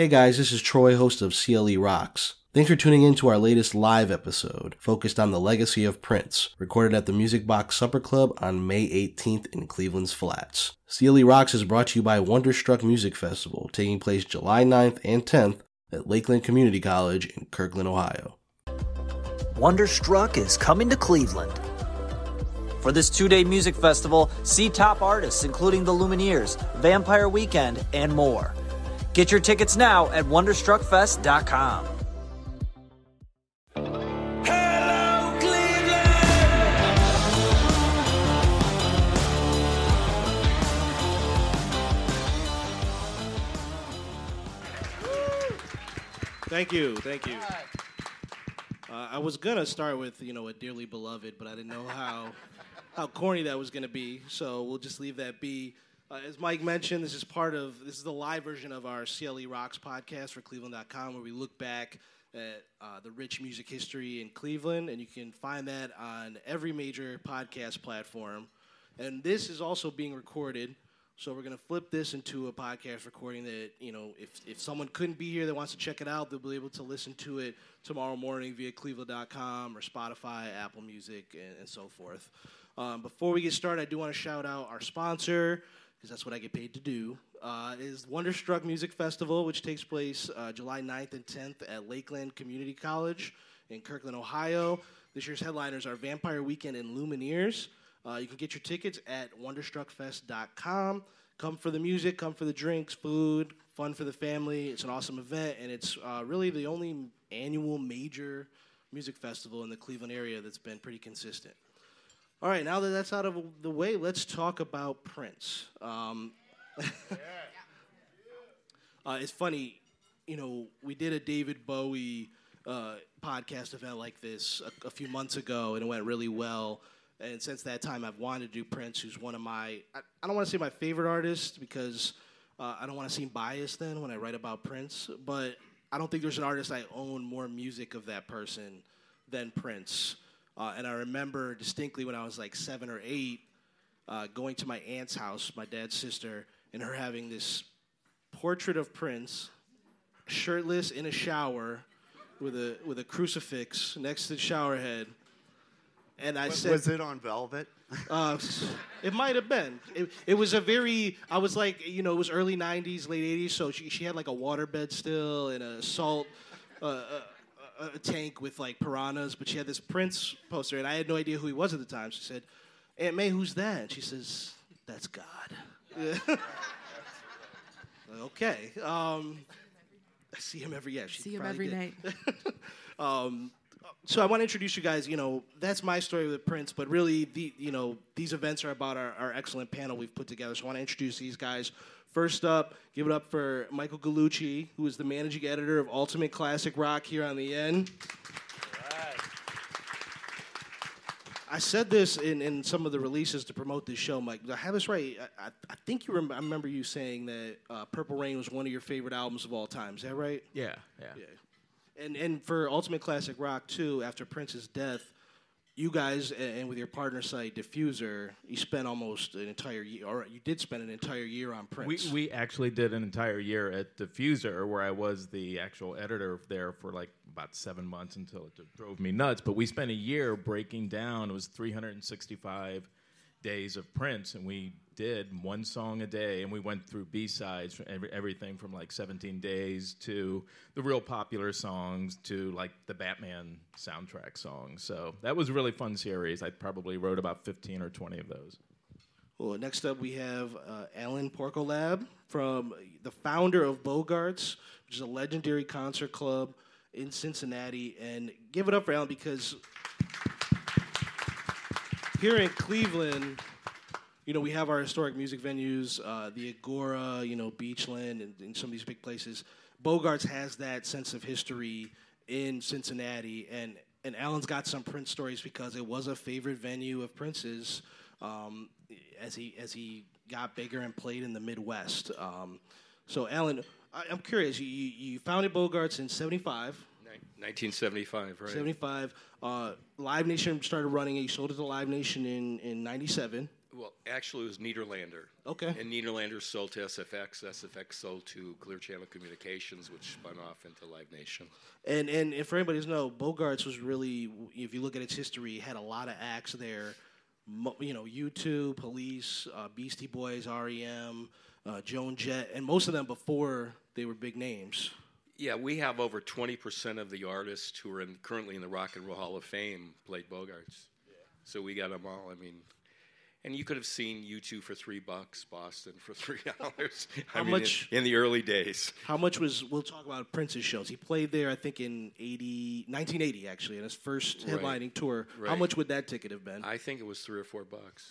Hey guys, this is Troy, host of CLE Rocks. Thanks for tuning in to our latest live episode focused on the legacy of Prince, recorded at the Music Box Supper Club on May 18th in Cleveland's Flats. CLE Rocks is brought to you by Wonderstruck Music Festival, taking place July 9th and 10th at Lakeland Community College in Kirtland, Ohio. Wonderstruck is coming to Cleveland. For this two day music festival, see top artists including the Lumineers, Vampire Weekend, and more. Get your tickets now at wonderstruckfest.com. Hello, Cleveland! Thank you, thank you. Uh, I was gonna start with you know a dearly beloved, but I didn't know how how corny that was gonna be, so we'll just leave that be. Uh, as Mike mentioned, this is part of this is the live version of our CLE Rocks podcast for Cleveland.com, where we look back at uh, the rich music history in Cleveland, and you can find that on every major podcast platform. And this is also being recorded, so we're gonna flip this into a podcast recording that you know, if if someone couldn't be here that wants to check it out, they'll be able to listen to it tomorrow morning via Cleveland.com or Spotify, Apple Music, and, and so forth. Um, before we get started, I do want to shout out our sponsor because that's what I get paid to do, uh, is Wonderstruck Music Festival, which takes place uh, July 9th and 10th at Lakeland Community College in Kirtland, Ohio. This year's headliners are Vampire Weekend and Lumineers. Uh, you can get your tickets at wonderstruckfest.com. Come for the music, come for the drinks, food, fun for the family. It's an awesome event, and it's uh, really the only annual major music festival in the Cleveland area that's been pretty consistent. All right, now that that's out of the way, let's talk about Prince. Um, uh, it's funny, you know, we did a David Bowie uh, podcast event like this a, a, few months ago, and it went really well. And since that time, I've wanted to do Prince, who's one of my, I, I don't want to say my favorite artist because uh, I don't want to seem biased then when I write about Prince, but I don't think there's an artist I own more music of that person than Prince. Uh, and I remember distinctly when I was like seven or eight, uh, going to my aunt's house, my dad's sister, and her having this portrait of Prince, shirtless in a shower, with a with a crucifix next to the shower head. And I said, "Was it on velvet?" Uh, it might have been. It, it, was a very. I was like, you know, it was early '90s, late '80s, so she, she had like a waterbed still and a salt. Uh, uh a tank with like piranhas, but she had this Prince poster, and I had no idea who he was at the time. She said, "Aunt May, who's that?" And she says, "That's God." okay. Um, I see him every yeah. See him every did. night. um, so I want to introduce you guys. You know, that's my story with Prince, but really, the you know, these events are about our, our excellent panel we've put together. So I want to introduce these guys. First up, give it up for Michael Gallucci, who is the managing editor of Ultimate Classic Rock here on the N. I said this in, in some of the releases to promote this show, Mike. Do I have this right. I, I, I think you remember. I remember you saying that uh, Purple Rain was one of your favorite albums of all time. Is that right? Yeah, yeah. yeah. And and for Ultimate Classic Rock too, after Prince's death, you guys and with your partner site Diffuser, you spent almost an entire year, or you did spend an entire year on Prince. We we actually did an entire year at Diffuser, where I was the actual editor there for like about seven months until it drove me nuts. But we spent a year breaking down. It was 365 days of Prince, and we did one song a day, and we went through B sides, every, everything from like 17 Days to the real popular songs to like the Batman soundtrack songs. So that was a really fun series. I probably wrote about 15 or 20 of those. Well, next up we have uh, Alan Porkolab from the founder of Bogarts, which is a legendary concert club in Cincinnati. And give it up for Alan because here in Cleveland, you know, we have our historic music venues, uh, the Agora, you know, Beachland, and, and, some of these big places. Bogarts has that sense of history in Cincinnati, and and Alan's got some Prince stories because it was a favorite venue of Prince's um, as he as he got bigger and played in the Midwest. Um, so, Alan, I, am curious. You, you founded Bogarts in '75. 1975, right? 75. Uh, Live Nation started running it. You sold it to Live Nation in, in 97. Well, actually, it was Nederlander. Okay. And Nederlander sold to SFX. SFX sold to Clear Channel Communications, which spun off into Live Nation. And and if for anybody doesn't know, Bogarts was really, if you look at its history, had a lot of acts there. You know, U2, Police, uh, Beastie Boys, REM, uh, Joan Jett, and most of them before they were big names. Yeah, we have over 20% of the artists who are in, currently in the Rock and Roll Hall of Fame played Bogarts. Yeah. So we got them all. I mean, and you could have seen U2 for three bucks, Boston for three dollars. how mean, much in, in, the early days? How much was? We'll talk about Prince's shows. He played there, I think, in 80, 1980, actually, in his first headlining right. tour. Right. How much would that ticket have been? I think it was three or four bucks.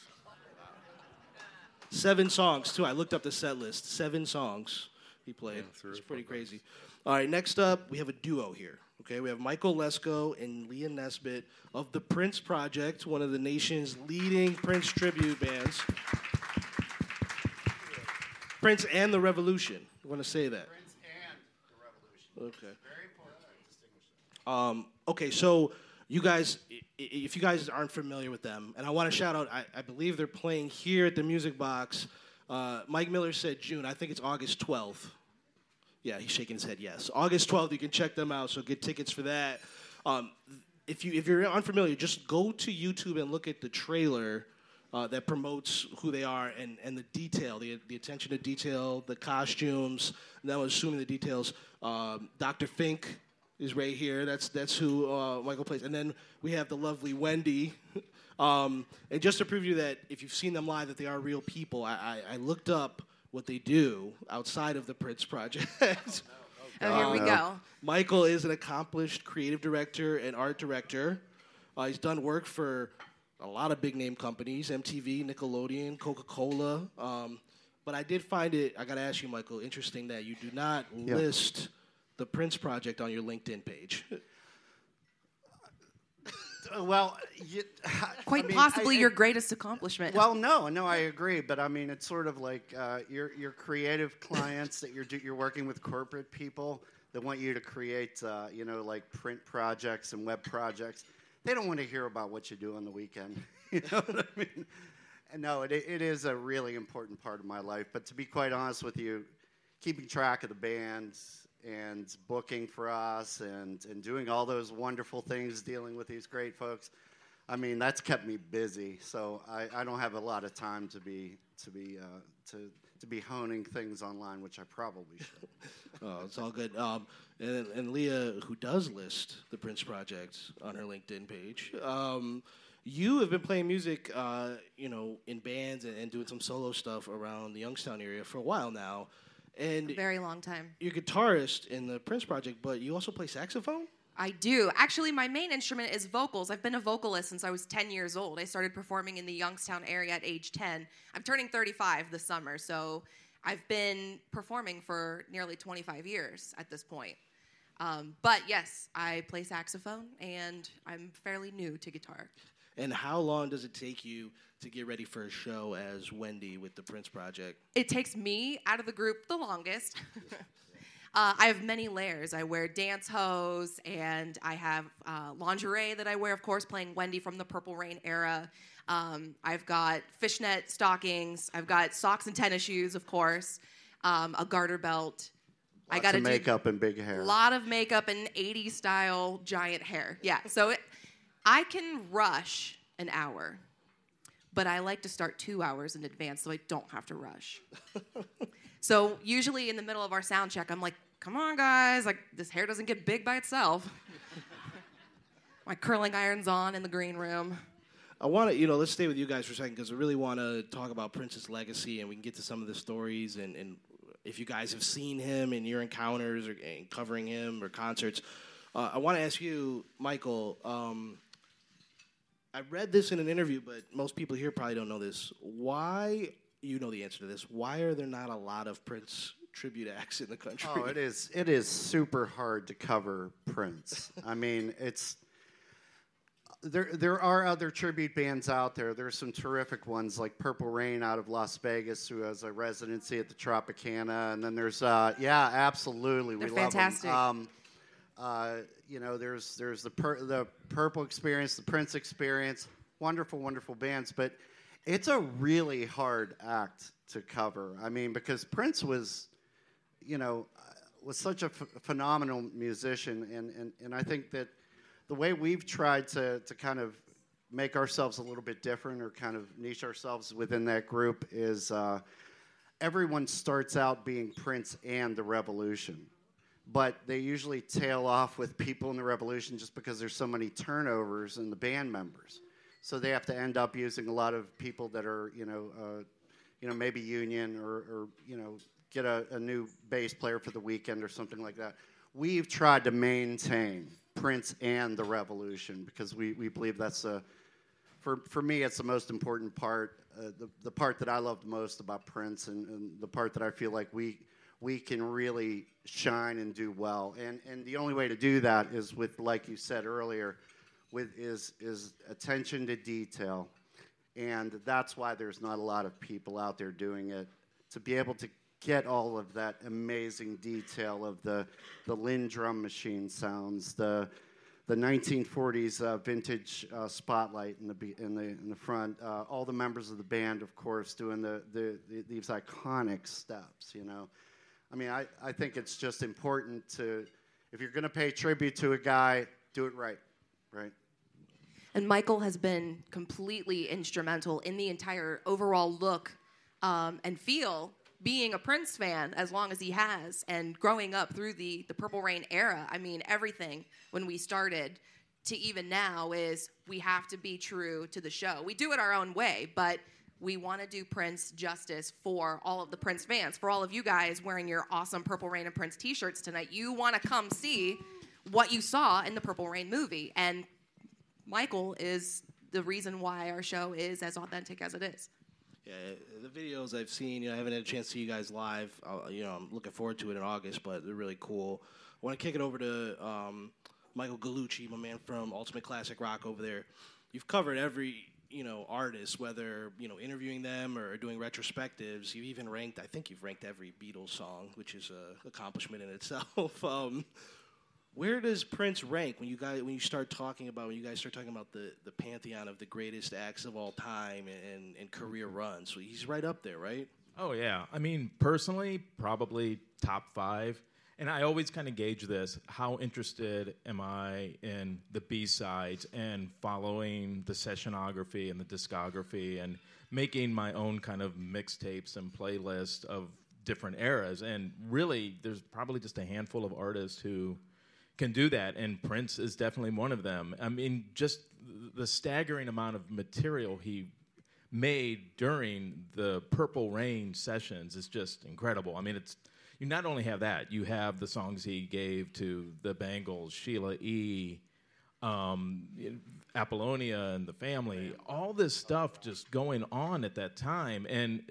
Seven songs too. I looked up the set list. Seven songs he played. Yeah, it's pretty crazy. Bucks. All right, next up, we have a duo here. Okay, we have Michael Lesko and Leah Nesbitt of the Prince Project, one of the nation's leading Prince tribute bands. Prince and the Revolution. You want to say that. Prince and the Revolution. Okay. Very important to distinguish that. Um, okay, so you guys, if you guys aren't familiar with them, and I want to shout out, I, I, believe they're playing here at the Music Box. Uh, Mike Miller said June. I think it's August 12th. Yeah, he's shaking his head. Yes, August 12th. You can check them out. So get tickets for that. Um, if you if you're unfamiliar, just go to YouTube and look at the trailer. Uh, that promotes who they are and, and the detail, the, the attention to detail, the costumes. I'm assuming the details. Um, Dr. Fink is right here. That's that's who uh, Michael plays. And then we have the lovely Wendy. um, and just to prove you that if you've seen them live, that they are real people, I, I, I looked up what they do outside of the Prince Project. oh, here we go. Michael is an accomplished creative director and art director. Uh, he's done work for a lot of big name companies MTV, Nickelodeon, Coca Cola. Um, but I did find it, I got to ask you, Michael, interesting that you do not yeah. list the Prince Project on your LinkedIn page. Well, you, quite I mean, possibly I, your greatest accomplishment. Well, no, no, I agree, but I mean, it's sort of like uh, your your creative clients that you're you're working with corporate people that want you to create, uh, you know, like print projects and web projects. They don't want to hear about what you do on the weekend. you know what I mean? And no, it, it is a really important part of my life. But to be quite honest with you, keeping track of the bands and booking for us and, and doing all those wonderful things, dealing with these great folks. I mean, that's kept me busy. So I, I don't have a lot of time to be to be uh, to to be honing things online, which I probably should. oh, it's all good. Um, and, and Leah, who does list the Prince Project on her LinkedIn page, um, you have been playing music, uh, you know, in bands and, and doing some solo stuff around the Youngstown area for a while now. And a very long time. You're guitarist in the Prince Project, but you also play saxophone? I do. Actually, my main instrument is vocals. I've been a vocalist since I was 10 years old. I started performing in the Youngstown area at age 10. I'm turning 35 this summer, so I've been performing for nearly 25 years at this point. Um, but yes, I play saxophone, and I'm fairly new to guitar. And how long does it take you to get ready for a show as Wendy with the Prince Project? It takes me out of the group the longest. uh, I have many layers. I wear dance hose, and I have uh, lingerie that I wear, of course, playing Wendy from the Purple Rain era. Um, I've got fishnet stockings. I've got socks and tennis shoes, of course. Um, a garter belt. Lots I got makeup and big hair. A lot of makeup and 80s style giant hair. Yeah. So it, I can rush an hour, but I like to start two hours in advance so I don't have to rush. so usually in the middle of our sound check, I'm like, come on, guys, like this hair doesn't get big by itself. My curling iron's on in the green room. I want to, you know, let's stay with you guys for a second because I really want to talk about Prince's legacy and we can get to some of the stories and, and if you guys have seen him in your encounters or covering him or concerts. Uh, I want to ask you, Michael. Um, I read this in an interview, but most people here probably don't know this. Why? You know the answer to this. Why are there not a lot of Prince tribute acts in the country? Oh, it is. It is super hard to cover Prince. I mean, it's there there are other tribute bands out there. There's some terrific ones like Purple Rain out of Las Vegas, who has a residency at the Tropicana, and then there's uh, yeah, absolutely, They're we fantastic. love them. Um, uh, you know, there's there's the the Purple Experience, the Prince Experience, wonderful, wonderful bands, but it's a really hard act to cover. I mean, because Prince was, you know, was such a phenomenal musician, and, and and I think that the way we've tried to, to kind of make ourselves a little bit different or kind of niche ourselves within that group is uh, everyone starts out being Prince and the Revolution. But they usually tail off with people in the Revolution just because there's so many turnovers in the band members. So they have to end up using a lot of people that are, you know, uh, you know, maybe union or, or you know, get a, a new bass player for the weekend or something like that. We've tried to maintain Prince and the Revolution because we, we believe that's a, for, for me, it's the most important part, uh, the, the part that I loved most about Prince and, and the part that I feel like we, we can really shine and do well. And, and the only way to do that is with, like you said earlier, with is, is attention to detail. And that's why there's not a lot of people out there doing it. To be able to get all of that amazing detail of the, the Linn drum machine sounds, the, the 1940s uh, vintage uh, spotlight in the, in the, in the front, uh, all the members of the band, of course, doing the, the, the, these iconic steps, you know. I mean, I, I think it's just important to, if you're going to pay tribute to a guy, do it right, right? And Michael has been completely instrumental in the entire overall look um, and feel being a Prince fan as long as he has and growing up through the, the Purple Rain era. I mean, everything when we started to even now is we have to be true to the show. We do it our own way, but we want to do Prince justice for all of the Prince fans, for all of you guys wearing your awesome Purple Rain and Prince t shirts tonight. You want to come see what you saw in the Purple Rain movie. And Michael is the reason why our show is as authentic as it is. Yeah, the videos I've seen, you know, I haven't had a chance to see you guys live. I'll, you know, I'm looking forward to it in August, but they're really cool. I want to kick it over to um, Michael Gallucci, my man from Ultimate Classic Rock over there. You've covered every you know artists, whether you know interviewing them or doing retrospectives. You've even ranked. I think you've ranked every Beatles song, which is a accomplishment in itself. um, where does Prince rank when you guys when you start talking about when you guys start talking about the, the pantheon of the greatest acts of all time and, and career runs? So he's right up there, right? Oh yeah. I mean, personally, probably top five. And I always kind of gauge this: how interested am I in the B sides and following the sessionography and the discography and making my own kind of mixtapes and playlists of different eras. And really, there's probably just a handful of artists who can do that, and Prince is definitely one of them. I mean, just the staggering amount of material he made during the Purple Rain sessions is just incredible. I mean, it's you not only have that, you have the songs he gave to the Bangles, Sheila E., um, Apollonia, and the family. All this stuff just going on at that time, and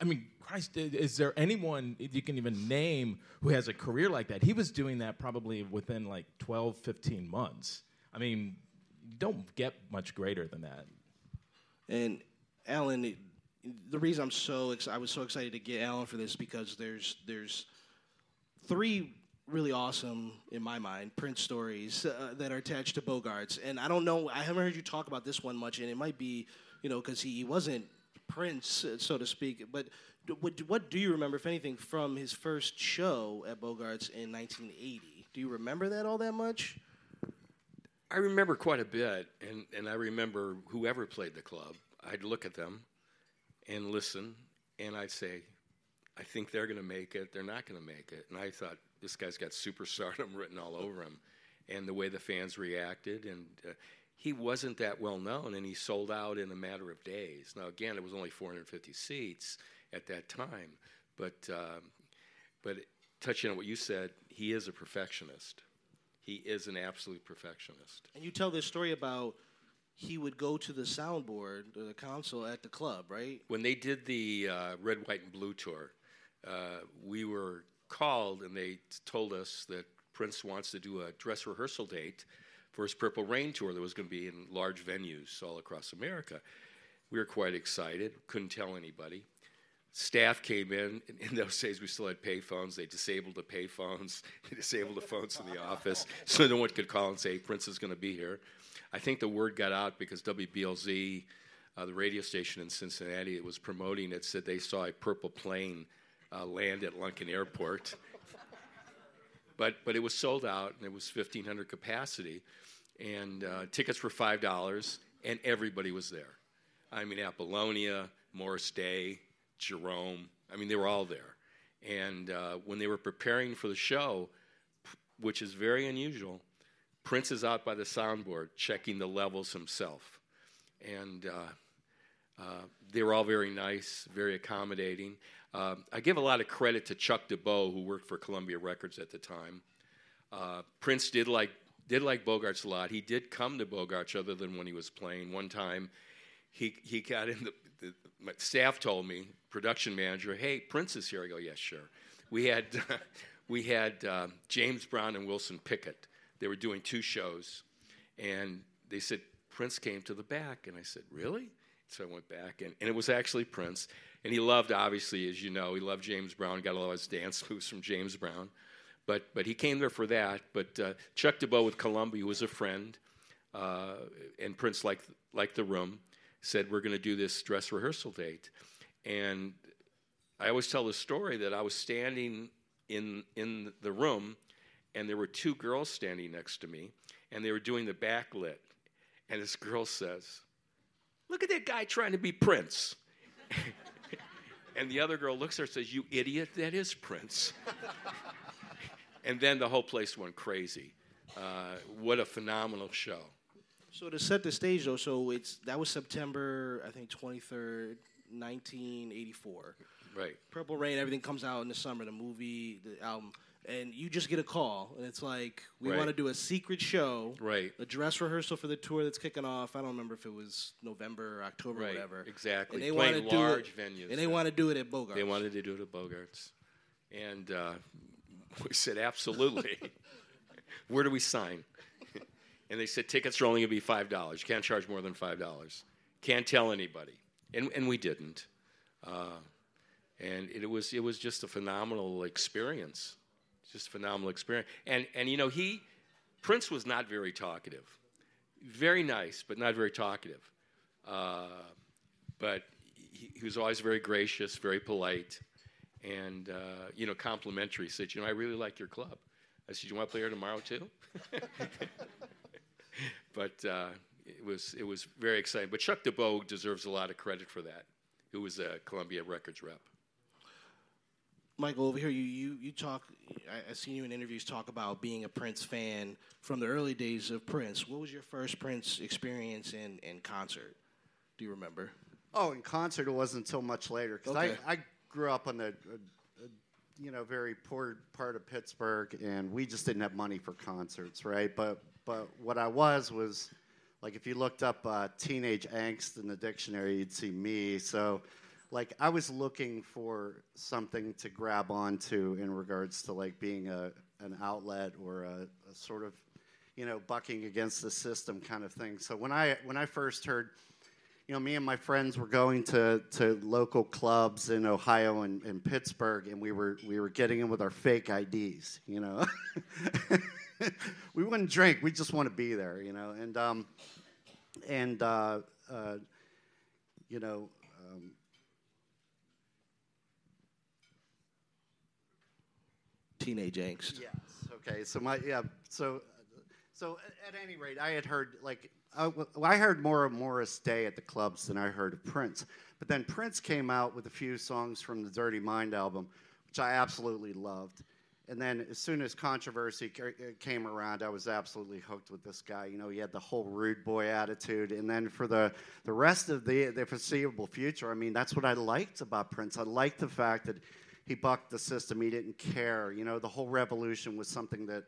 I mean, Christ, is there anyone you can even name who has a career like that? He was doing that probably within like 12, 15 months. I mean, you don't get much greater than that. And Alan, the reason I'm so ex- I was so excited to get Alan for this because there's there's three really awesome in my mind Prince stories uh, that are attached to Bogarts, and I don't know I haven't heard you talk about this one much, and it might be you know because he, wasn't Prince uh, so to speak, but what, what do you remember, if anything, from his first show at Bogarts in 1980? Do you remember that all that much? I remember quite a bit, and, and I remember whoever played the club. I'd look at them and listen, and I'd say, I think they're going to make it. They're not going to make it. And I thought, this guy's got superstardom written all over him. And the way the fans reacted, and uh, he wasn't that well known, and he sold out in a matter of days. Now, again, it was only 450 seats at that time, but um, but touching on what you said, he is a perfectionist. He is an absolute perfectionist. And you tell this story about he would go to the soundboard or the console at the club, right? When they did the uh, Red, White, and Blue tour, uh, we were called and they told us that Prince wants to do a dress rehearsal date for his Purple Rain tour that was going to be in large venues all across America. We were quite excited, couldn't tell anybody. Staff came in. In those days, we still had payphones. They disabled the payphones. They disabled the phones in the office so no one could call and say, Prince is going to be here. I think the word got out because WBLZ, uh, the radio station in Cincinnati that was promoting it, said they saw a purple plane uh, land at Lunken Airport. but, but it was sold out, and it was 1,500 capacity. And uh, tickets were $5, and everybody was there. I mean, Apollonia, Morris Day, Jerome. I mean, they were all there. And uh, when they were preparing for the show, which is very unusual, Prince is out by the soundboard checking the levels himself. And uh, uh, they were all very nice, very accommodating. Uh, I give a lot of credit to Chuck DeBow, who worked for Columbia Records at the time. Uh, Prince did like did like Bogarts a lot. He did come to Bogarts other than when he was playing. One time, he he got in the, the my staff told me production manager, "Hey, Prince is here." I go, "Yes, sure." We had we had uh, James Brown and Wilson Pickett. They were doing two shows, and they said Prince came to the back, and I said, "Really?" So I went back, and, and it was actually Prince. And he loved, obviously, as you know, he loved James Brown, got a lot of his dance moves from James Brown. But, but he came there for that. But uh, Chuck DeBow with Columbia was a friend, uh, and Prince liked, liked the room, said, We're going to do this dress rehearsal date. And I always tell the story that I was standing in, in the room, and there were two girls standing next to me, and they were doing the backlit. And this girl says, Look at that guy trying to be Prince. and the other girl looks at her and says, You idiot, that is Prince. and then the whole place went crazy. Uh, what a phenomenal show. So to set the stage, though, so it's that was September, I think, twenty third, nineteen eighty four. Right. Purple Rain, everything comes out in the summer, the movie, the album, and you just get a call, and it's like we Right. want to do a secret show, Right. A dress rehearsal for the tour that's kicking off. I don't remember if it was November or October Right, or whatever. exactly. And they want to do large it, venues, and they want to do it at Bogart. They wanted to do it at Bogarts. And uh, we said, absolutely. Where do we sign? and they said, tickets are only going to be $5. You can't charge more than $5. Can't tell anybody. And, and we didn't. Uh, and it was, it was just a phenomenal experience. Just a phenomenal experience. And, and, you know, he, Prince was not very talkative. Very nice, but not very talkative. Uh, but he, he was always very gracious, very polite, and uh, you know, complimentary. He said, "You know, I really like your club." I said, "You want to play here tomorrow too?" but uh, it was it was very exciting. But Chuck DeBow deserves a lot of credit for that. Who was a Columbia Records rep? Michael, over here, you you, you talk. I, I've seen you in interviews talk about being a Prince fan from the early days of Prince. What was your first Prince experience in, in concert? Do you remember? Oh, in concert, it wasn't until much later because Okay. I, I grew up on the, uh, uh, you know, very poor part of Pittsburgh, and we just didn't have money for concerts, right? But but what I was was, like, if you looked up uh, teenage angst in the dictionary, you'd see me. So, like, I was looking for something to grab onto in regards to like being a an outlet or a, a sort of, you know, bucking against the system kind of thing. So when I when I first heard you know, me and my friends were going to, to local clubs in Ohio and, and Pittsburgh, and we were we were getting in with our fake IDs. You know, we wouldn't drink; we just want to be there. You know, and um, and uh, uh, you know. Um, Teenage angst. Yes. Okay. So my yeah. So so at any rate, I had heard like I, I heard more of Morris Day at the clubs than I heard of Prince. But then Prince came out with a few songs from the Dirty Mind album, which I absolutely loved. And then as soon as controversy uh, came around, I was absolutely hooked with this guy. You know, he had the whole rude boy attitude. And then for the, the rest of the, the foreseeable future, I mean, that's what I liked about Prince. I liked the fact that he bucked the system. He didn't care. You know, the whole revolution was something that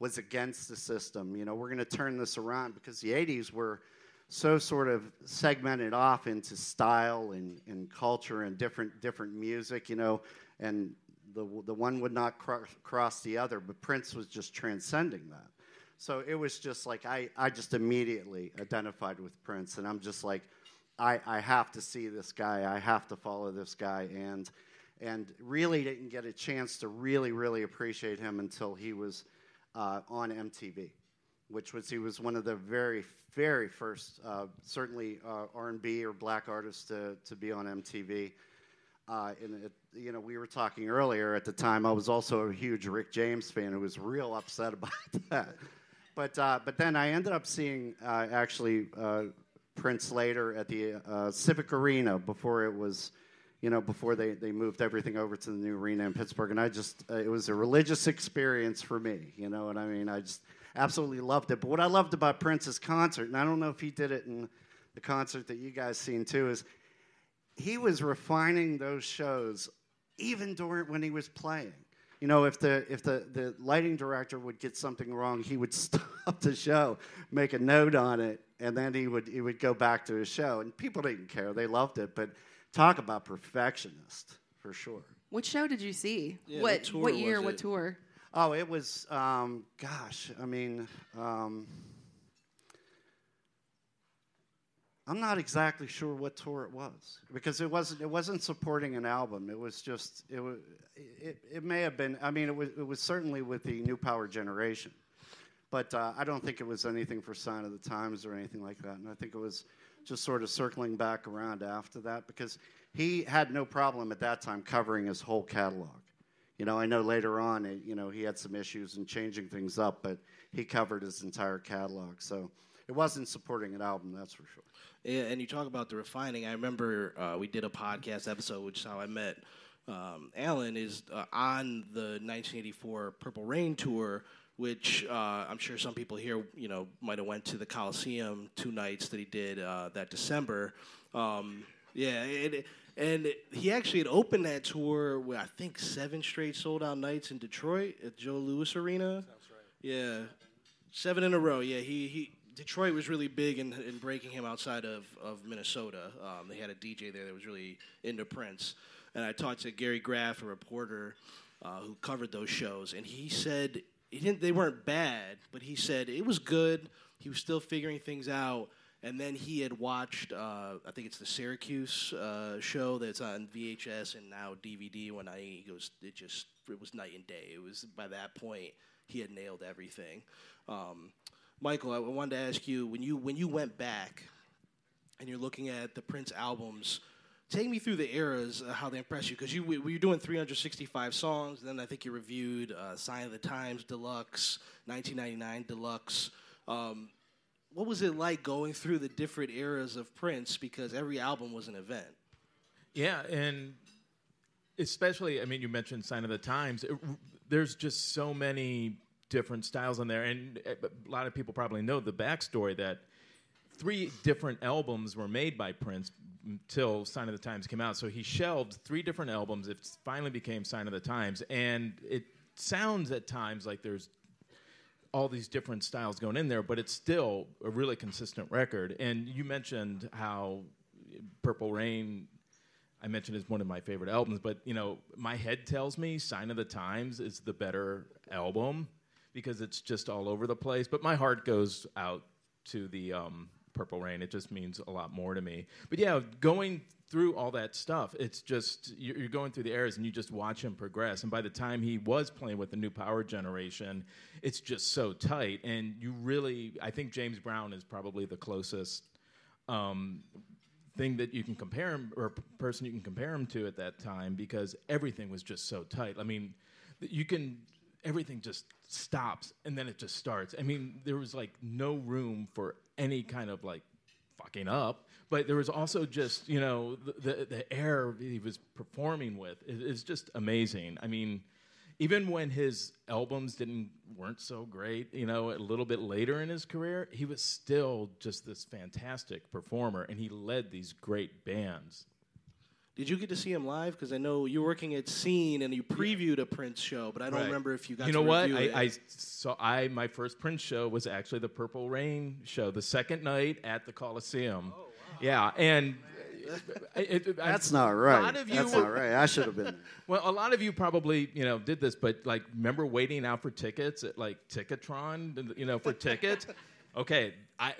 was against the system. You know, we're going to turn this around because the 80s were so sort of segmented off into style and, and culture and different different music, you know, and the, the one would not cro- cross the other, but Prince was just transcending that. So it was just like I, I just immediately identified with Prince, and I'm just like, I, I have to see this guy, I have to follow this guy, and and really didn't get a chance to really really appreciate him until he was uh, on MTV, which was he was one of the very very first, uh, certainly uh, R&B or black artists to to be on MTV. Uh, and it, you know, we were talking earlier at the time. I was also a huge Rick James fan who was real upset about that. But uh, but then I ended up seeing uh, actually Prince later at the Civic Arena before it was, you know, before they, they moved everything over to the new arena in Pittsburgh. And I just uh, it was a religious experience for me. You know what I mean? I just absolutely loved it. But what I loved about Prince's concert, and I don't know if he did it in the concert that you guys seen too, is he was refining those shows even during when he was playing. You know, if the if the, the lighting director would get something wrong, he would stop the show, make a note on it, and then he would he would go back to his show. And people didn't care; they loved it. But talk about perfectionist for sure. Which show did you see? Yeah, what what tour what year? What tour? Oh, it was, um, gosh, I mean, um, I'm not exactly sure what tour it was because it wasn't it wasn't supporting an album. It was just it was it, it may have been. I mean, it was it was certainly with the New Power Generation, but uh, I don't think it was anything for Sign of the Times or anything like that. And I think it was just sort of circling back around after that because he had no problem at that time covering his whole catalog. You know, I know later on, it, you know, he had some issues in changing things up, but he covered his entire catalog. So it wasn't supporting an album, that's for sure. Yeah, and you talk about the refining. I remember uh, we did a podcast episode, which is how I met um, Alan, is uh, on the 1984 Purple Rain tour, which uh, I'm sure some people here, you know, might have went to the Coliseum two nights that he did uh, that December. Um, yeah, and, and he actually had opened that tour with I think seven straight sold out nights in Detroit at Joe Louis Arena. That's right. Yeah, seven in a row. Yeah, he he. Detroit was really big in, in breaking him outside of, of Minnesota. Um, they had a DJ there that was really into Prince. And I talked to Gary Graff, a reporter uh, who covered those shows, and he said he didn't, they weren't bad, but he said it was good. He was still figuring things out. And then he had watched, uh, I think it's the Syracuse uh, show that's on VHS and now DVD. When I he goes, it just it was night and day. It was by that point he had nailed everything. Um, Michael, I wanted to ask you when you when you went back and you're looking at the Prince albums, take me through the eras how they impressed you because you we- were doing 365 songs. Then I think you reviewed uh, Sign of the Times Deluxe, 1999 Deluxe. Um, what was it like going through the different eras of Prince because every album was an event? Yeah, and especially, I mean, you mentioned Sign of the Times. It- there's just so many different styles on there, and uh, a lot of people probably know the backstory that three different albums were made by Prince until Sign of the Times came out. So he shelved three different albums. It finally became Sign of the Times, and it sounds at times like there's all these different styles going in there, but it's still a really consistent record. And you mentioned how Purple Rain, I mentioned is one of my favorite albums, but you know, my head tells me Sign of the Times is the better album because it's just all over the place. But my heart goes out to the um, Purple Rain. It just means a lot more to me. But yeah, going through all that stuff, it's just you're going through the eras and you just watch him progress. And by the time he was playing with the new power generation, it's just so tight. And you really, I think James Brown is probably the closest um, thing that you can compare him or person you can compare him to at that time because everything was just so tight. I mean, you can everything just stops and then it just starts. I mean, there was like no room for any kind of like fucking up, but there was also just you know the the, the air he was performing with is, is just amazing. I mean, even when his albums didn't weren't so great, you know, a little bit later in his career, he was still just this fantastic performer, and he led these great bands. Did you get to see him live? Because I know you're working at Scene and you previewed a Prince show, but I don't Right. remember if you got. You to know what? I, it. I saw. I my first Prince show was actually the Purple Rain show, the second night at the Coliseum. Oh, wow. Yeah, and it, it, I- That's not right. A lot of you, That's not right. I should have been. well, a lot of you probably you know did this, but like remember waiting out for tickets at like Ticketron, you know, for tickets. okay, I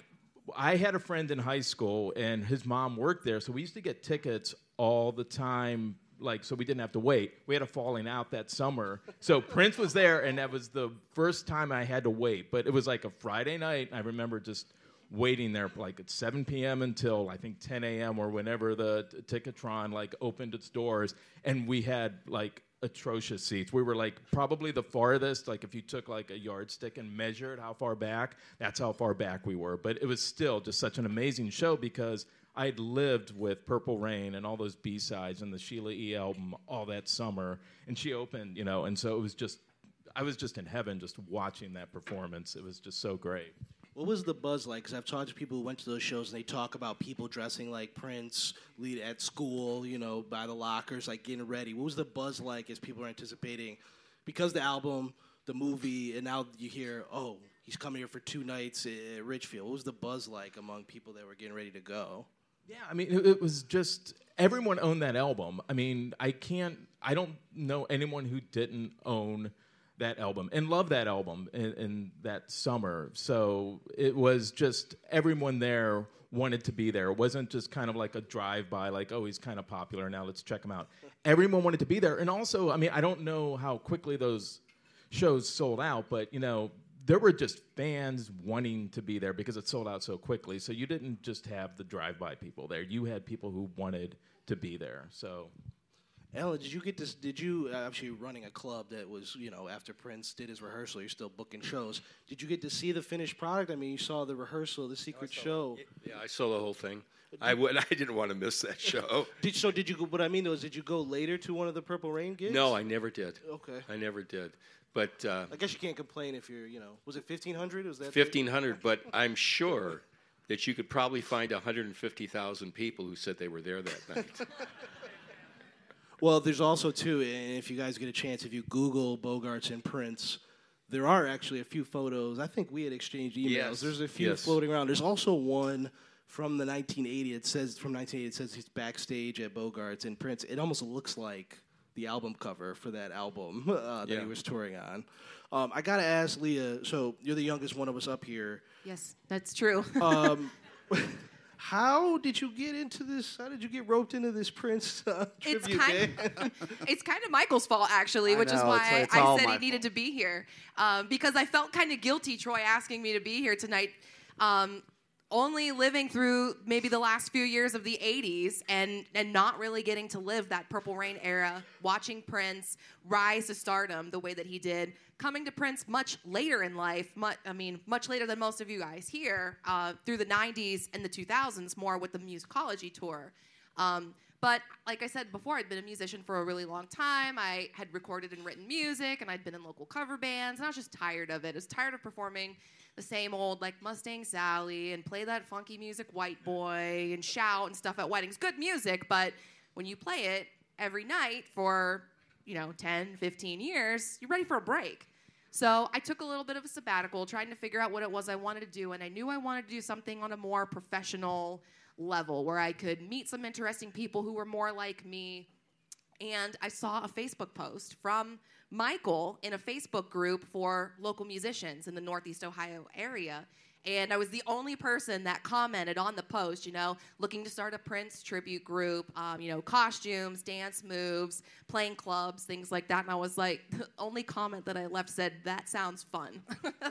I had a friend in high school, and his mom worked there, so we used to get tickets all the time. Like, so we didn't have to wait. We had a falling out that summer. So Prince was there, and that was the first time I had to wait. But it was like a Friday night. I remember just waiting there like at 7 p.m. until I think 10 a.m. or whenever the t- Ticketron like opened its doors, and we had like atrocious seats. We were like probably the farthest. Like if you took like a yardstick and measured how far back, that's how far back we were. But it was still just such an amazing show because I'd lived with Purple Rain and all those B sides and the Sheila E album all that summer, and she opened, you know, and so it was just. I was just in heaven just watching that performance. It was just so great. What was the buzz like? Because I've talked to people who went to those shows and they talk about people dressing like Prince, lead at school, you know, by the lockers, like getting ready. What was the buzz like as people were anticipating? Because the album, the movie, and now you hear, oh, he's coming here for two nights at Richfield. What was the buzz like among people that were getting ready to go? Yeah, I mean, it, it was just everyone owned that album. I mean, I can't, I don't know anyone who didn't own that album and love that album in, in that summer. So it was just everyone there wanted to be there. It wasn't just kind of like a drive by, like, oh, he's kind of popular now, let's check him out. Everyone wanted to be there. And also, I mean, I don't know how quickly those shows sold out, but you know, there were just fans wanting to be there because it sold out so quickly. So you didn't just have the drive-by people there; you had people who wanted to be there. So Alan, did you get this? Did you uh, actually running a club that was, you know, after Prince did his rehearsal, you're still booking shows. Did you get to see the finished product? I mean, you saw the rehearsal, the secret show. Yeah, I saw the whole thing. I would. I didn't want to miss that show. Did, so did you? go What I mean though is, did you go later to one of the Purple Rain gigs? No, I never did. Okay. I never did. But uh, I guess you can't complain if you're, you know, was it fifteen hundred? Was that fifteen hundred. But I'm sure that you could probably find 150,000 people who said they were there that night. Well, there's also too, and if you guys get a chance, if you Google Bogarts and Prince, there are actually a few photos. I think we had exchanged emails. Yes, There's a few yes. floating around. There's also one from the 1980. It says from 1980. It says he's backstage at Bogarts and Prince. It almost looks like the album cover for that album uh, that Yeah. he was touring on. Um, I gotta ask Leah. So you're the youngest one of us up here. Yes, that's true. Um, how did you get into this? How did you get roped into this Prince uh, it's tribute kind game? it's kind of Michael's fault actually, I which is why it's- it's I said he needed to be here um, because I felt kind of guilty. Troy asking me to be here tonight. Um, only living through maybe the last few years of the 80s and and not really getting to live that purple rain era watching prince rise to stardom the way that he did coming to prince much later in life much, i mean much later than most of you guys here uh, through the 90s and the 2000s more with the musicology tour um, but like I said before, I'd been a musician for a really long time. I had recorded and written music, and I'd been in local cover bands, and I was just tired of it. I was tired of performing the same old like Mustang Sally and play that funky music White Boy and shout and stuff at weddings. Good music, but when you play it every night for, you know, 10, 15 years, you're ready for a break. So I took a little bit of a sabbatical trying to figure out what it was I wanted to do, and I knew I wanted to do something on a more professional level where I could meet some interesting people who were more like me. And I saw a Facebook post from Michael in a Facebook group for local musicians in the Northeast Ohio area. And I was the only person that commented on the post, you know, looking to start a Prince tribute group, um, you know, costumes, dance moves, playing clubs, things like that. And I was like, the only comment that I left said, that sounds fun.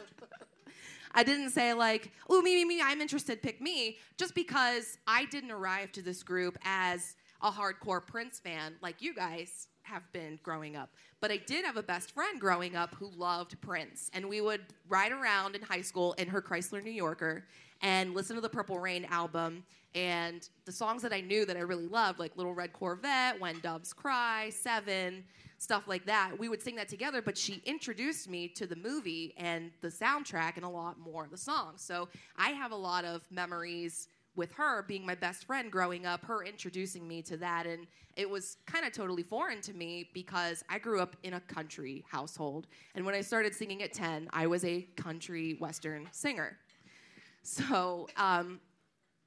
I didn't say like, "Oh, me, me, me, I'm interested, pick me," just because I didn't arrive to this group as a hardcore Prince fan like you guys have been growing up. But I did have a best friend growing up who loved Prince. And we would ride around in high school in her Chrysler New Yorker and listen to the Purple Rain album. And the songs that I knew that I really loved, like Little Red Corvette, When Doves Cry, Seven, stuff like that, we would sing that together. But she introduced me to the movie and the soundtrack and a lot more of the songs. So I have a lot of memories with her being my best friend growing up, her introducing me to that. And it was kind of totally foreign to me because I grew up in a country household. And when I started singing at 10, I was a country western singer. So um,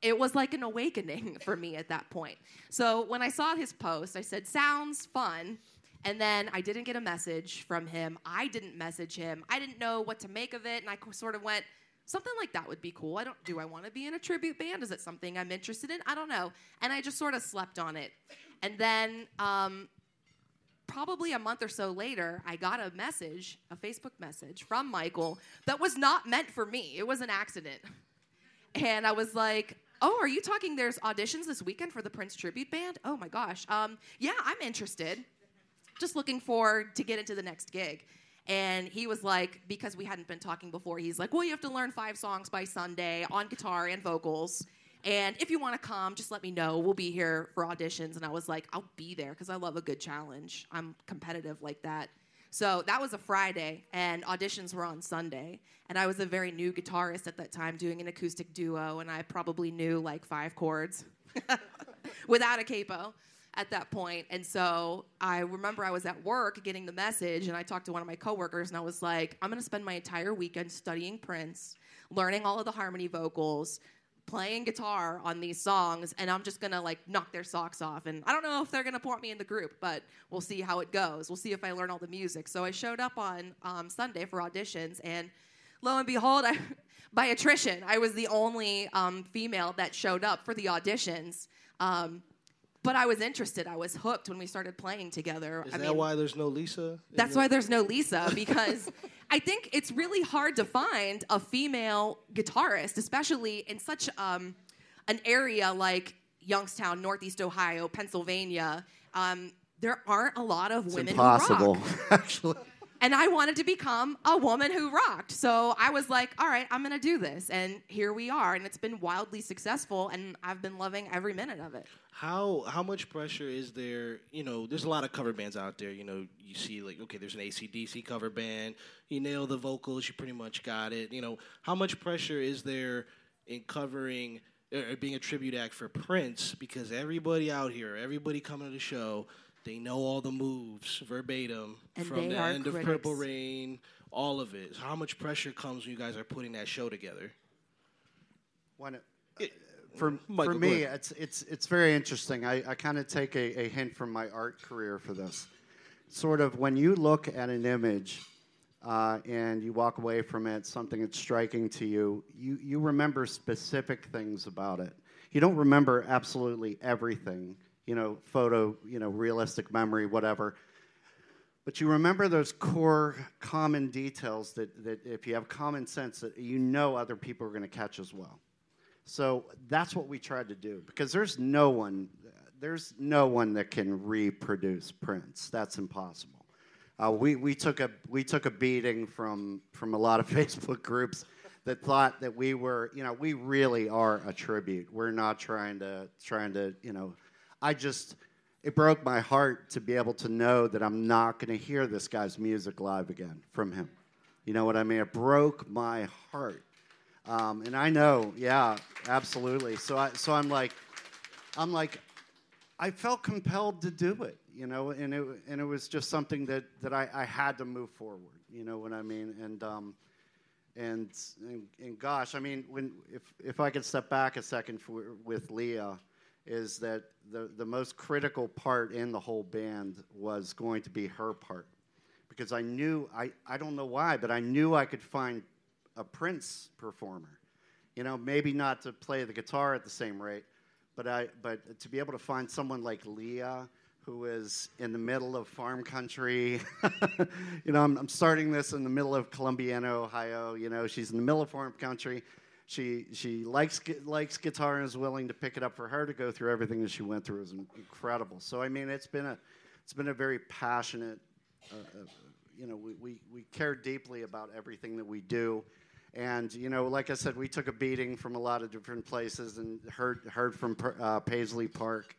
it was like an awakening for me at that point. So when I saw his post, I said, Sounds fun. And then I didn't get a message from him. I didn't message him. I didn't know what to make of it. And I sort of went, something like that would be cool. I don't do I want to be in a tribute band? Is it something I'm interested in? I don't know. And I just sort of slept on it. And then um, probably a month or so later, I got a message, a Facebook message from Michael that was not meant for me. It was an accident. And I was like, Oh, are you talking? There's auditions this weekend for the Prince Tribute Band? Oh my gosh. Um, yeah, I'm interested. Just looking forward to get into the next gig. And he was like, because we hadn't been talking before, he's like, well, you have to learn five songs by Sunday on guitar and vocals. And if you want to come, just let me know. We'll be here for auditions. And I was like, I'll be there because I love a good challenge. I'm competitive like that. So that was a Friday, and auditions were on Sunday. And I was a very new guitarist at that time doing an acoustic duo, and I probably knew like five chords without a capo at that point. And so I remember I was at work getting the message, and I talked to one of my coworkers, and I was like, I'm gonna spend my entire weekend studying Prince, learning all of the harmony vocals, playing guitar on these songs, and I'm just gonna like knock their socks off. And I don't know if they're gonna put me in the group, but we'll see how it goes. We'll see if I learn all the music. So I showed up on um, Sunday for auditions, and lo and behold, I, by attrition, I was the only um, female that showed up for the auditions. Um, but I was interested. I was hooked when we started playing together. Is I that mean, why there's no Lisa? that's why there's no Lisa because I think it's really hard to find a female guitarist, especially in such um, an area like Youngstown, Northeast Ohio, Pennsylvania. Um, there aren't a lot of It's women impossible, actually. And I wanted to become a woman who rocked. So I was like, all right, I'm going to do this. And here we are. And it's been wildly successful. And I've been loving every minute of it. How how much pressure is there? You know, there's a lot of cover bands out there. You know, you see like okay, there's an ACDC cover band. You nail the vocals, you pretty much got it. You know, how much pressure is there in covering or being a tribute act for Prince? Because everybody out here, everybody coming to the show, they know all the moves verbatim And from the are end of. Purple Rain, all of it. So how much pressure comes when you guys are putting that show together? When it, It- for, Michael, for me, it's it's it's very interesting. I, I kind of take a, a hint from my art career for this. Sort of when you look at an image uh, and you walk away from it, something that's striking to you, you you remember specific things about it. You don't remember absolutely everything. You know, photo, you know, realistic memory, whatever. But you remember those core common details that, that if you have common sense, that you know other people are going to catch as well. So that's what we tried to do because there's no one, there's no one that can reproduce Prince. That's impossible. Uh, we, we took a we took a beating from from a lot of Facebook groups that thought that we were you know we really are a tribute. We're not trying to trying to you know. I just it broke my heart to be able to know that I'm not going to hear this guy's music live again from him. You know what I mean? It broke my heart. Um, and I know, yeah, absolutely. So I, so I'm like, I'm like, I felt compelled to do it, you know, and it and it was just something that that I, I had to move forward. You know what I mean? And um, and, and and gosh, I mean, when if if I could step back a second for, with Leah, is that the the most critical part in the whole band was going to be her part, because I knew I I don't know why, but I knew I could find a Prince performer. You know, maybe not to play the guitar at the same rate, but I but to be able to find someone like Leah who is in the middle of farm country. you know, I'm, I'm starting this in the middle of Columbiana, Ohio. You know, she's in the middle of farm country. She she likes likes guitar and is willing to pick it up for her to go through everything that she went through is incredible. So I mean, it's been a it's been a very passionate. Uh, uh, you know, we, we, we care deeply about everything that we do. And you know, like I said, we took a beating from a lot of different places and heard heard from uh, Paisley Park,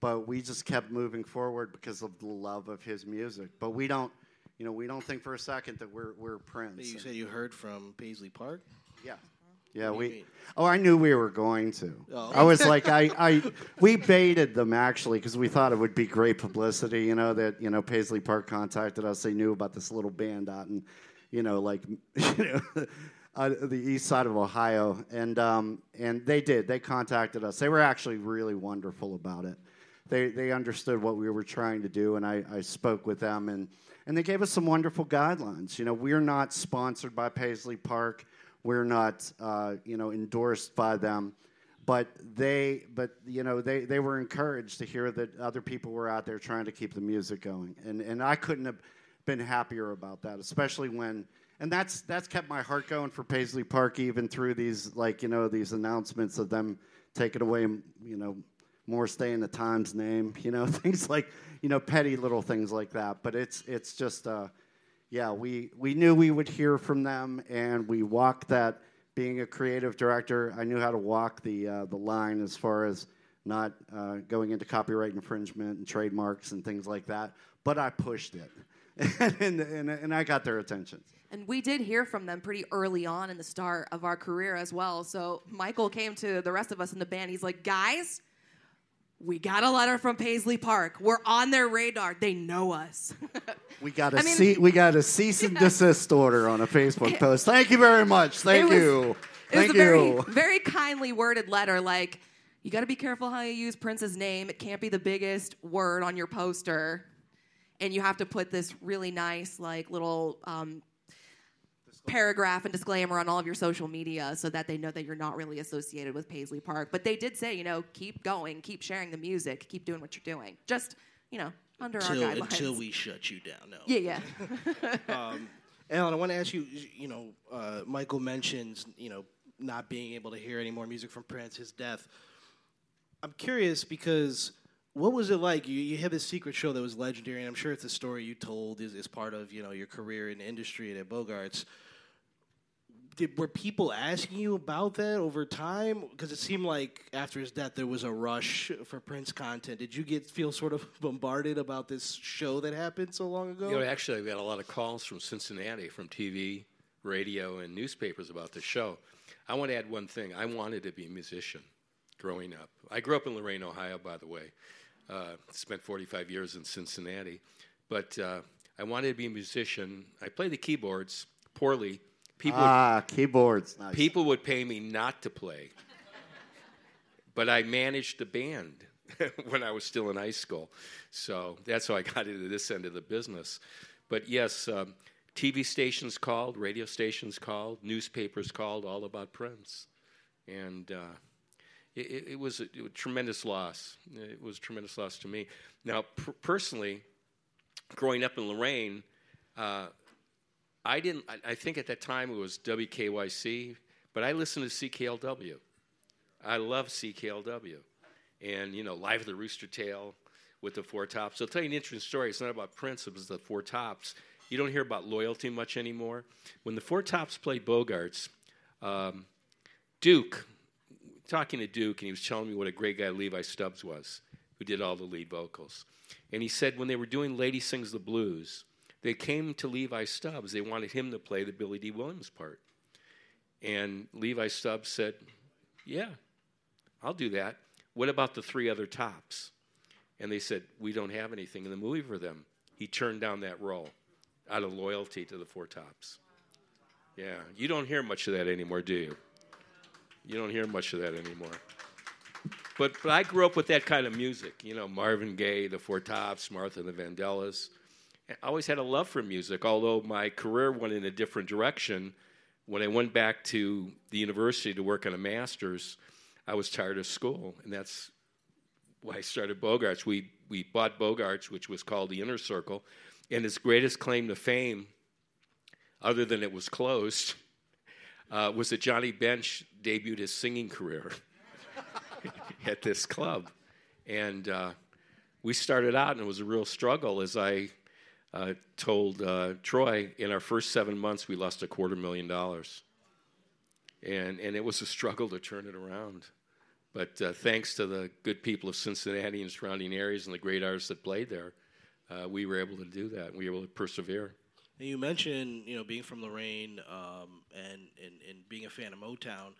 but we just kept moving forward because of the love of his music. But we don't, you know, we don't think for a second that we're we're Prince. You said you heard from Paisley Park. Yeah. Yeah, What do you we. mean? Oh, I knew we were going to. Oh. I was like, I, I, we baited them actually because we thought it would be great publicity. You know that you know Paisley Park contacted us. They knew about this little band out in, you know, like, you know, uh, the east side of Ohio, and um, and they did. They contacted us. They were actually really wonderful about it. They they understood what we were trying to do, and I, I spoke with them, and and they gave us some wonderful guidelines. You know, we're not sponsored by Paisley Park. We're not, uh, you know, endorsed by them, but they, but you know, they, they were encouraged to hear that other people were out there trying to keep the music going, and and I couldn't have been happier about that, especially when, and that's that's kept my heart going for Paisley Park even through these like you know these announcements of them taking away, you know, Morris Day and the Time's name, you know, things like you know petty little things like that, but it's it's just. Uh, yeah, we, we knew we would hear from them, and we walked that. Being a creative director, I knew how to walk the uh, the line as far as not uh, going into copyright infringement and trademarks and things like that. But I pushed it, and, and, and I got their attention. And we did hear from them pretty early on in the start of our career as well. So Michael came to the rest of us in the band. He's like, guys, we got a letter from Paisley Park. We're on their radar. They know us. We got a I mean- we got a cease and desist order on a Facebook post. Thank you very much. Thank was- you. Thank a very, you. very kindly worded letter. Like, you got to be careful how you use Prince's name. It can't be the biggest word on your poster, and you have to put this really nice, like, little um, paragraph and disclaimer on all of your social media so that they know that you're not really associated with Paisley Park. But they did say, you know, keep going, keep sharing the music, keep doing what you're doing. Just, you know, under Until, our guidelines. until we shut you down. No. yeah, yeah. Alan, I want to ask you. You know, uh, Michael mentions you know not being able to hear any more music from Prince, his death. I'm curious because what was it like? You you had this secret show that was legendary, and I'm sure it's a story you told is, is part of you know your career in the industry and at Bogarts. Did, were people asking you about that over time? Because it seemed like after his death there was a rush for Prince content. Did you get feel sort of bombarded about this show that happened so long ago? You know, actually, I've got a lot of calls from Cincinnati, from TV, radio, and newspapers about the show. I want to add one thing. I wanted to be a musician growing up. I grew up in Lorain, Ohio, by the way. Uh, spent 45 years in Cincinnati. But uh, I wanted to be a musician. I played the keyboards poorly. People, Ah, keyboards. Nice. people would pay me not to play. but I managed the band when I was still in high school. So that's how I got into this end of the business. But yes, um, TV stations called, radio stations called, newspapers called, all about Prince. And uh, it, it- it, was a, it was a tremendous loss. It was a tremendous loss to me. Now, per- personally, growing up in Lorain, uh, I didn't. I, I think at that time it was WKYC, but I listened to CKLW. I love CKLW, and you know, Live of the Rooster Tail with the Four Tops. I'll tell you an interesting story. It's not about Prince; it was the Four Tops. You don't hear about loyalty much anymore. When the Four Tops played Bogarts, um, Duke, talking to Duke, and he was telling me what a great guy Levi Stubbs was, who did all the lead vocals. And he said when they were doing Lady Sings the Blues, they came to Levi Stubbs. They wanted him to play the Billy Dee Williams part. And Levi Stubbs said, Yeah, I'll do that. What about the three other tops? And they said, We don't have anything in the movie for them. He turned down that role out of loyalty to the four tops. Yeah, you don't hear much of that anymore, do you? You don't hear much of that anymore. But, but I grew up with that kind of music, you know, Marvin Gaye, the Four Tops, Martha and the Vandellas. I always had a love for music, although my career went in a different direction. When I went back to the university to work on a master's, I was tired of school, and that's why I started Bogarts. We, we bought Bogarts, which was called the Inner Circle, and its greatest claim to fame, other than it was closed, uh, was that Johnny Bench debuted his singing career at this club. And uh, we started out and it was a real struggle. As I told uh, Troy, in our first seven months, we lost a quarter million dollars. And, and it was a struggle to turn it around. But uh, thanks to the good people of Cincinnati and surrounding areas and the great artists that played there, uh, we were able to do that. We were able to persevere. And you mentioned, you know, being from Lorain um, and, and, and being a fan of Motown.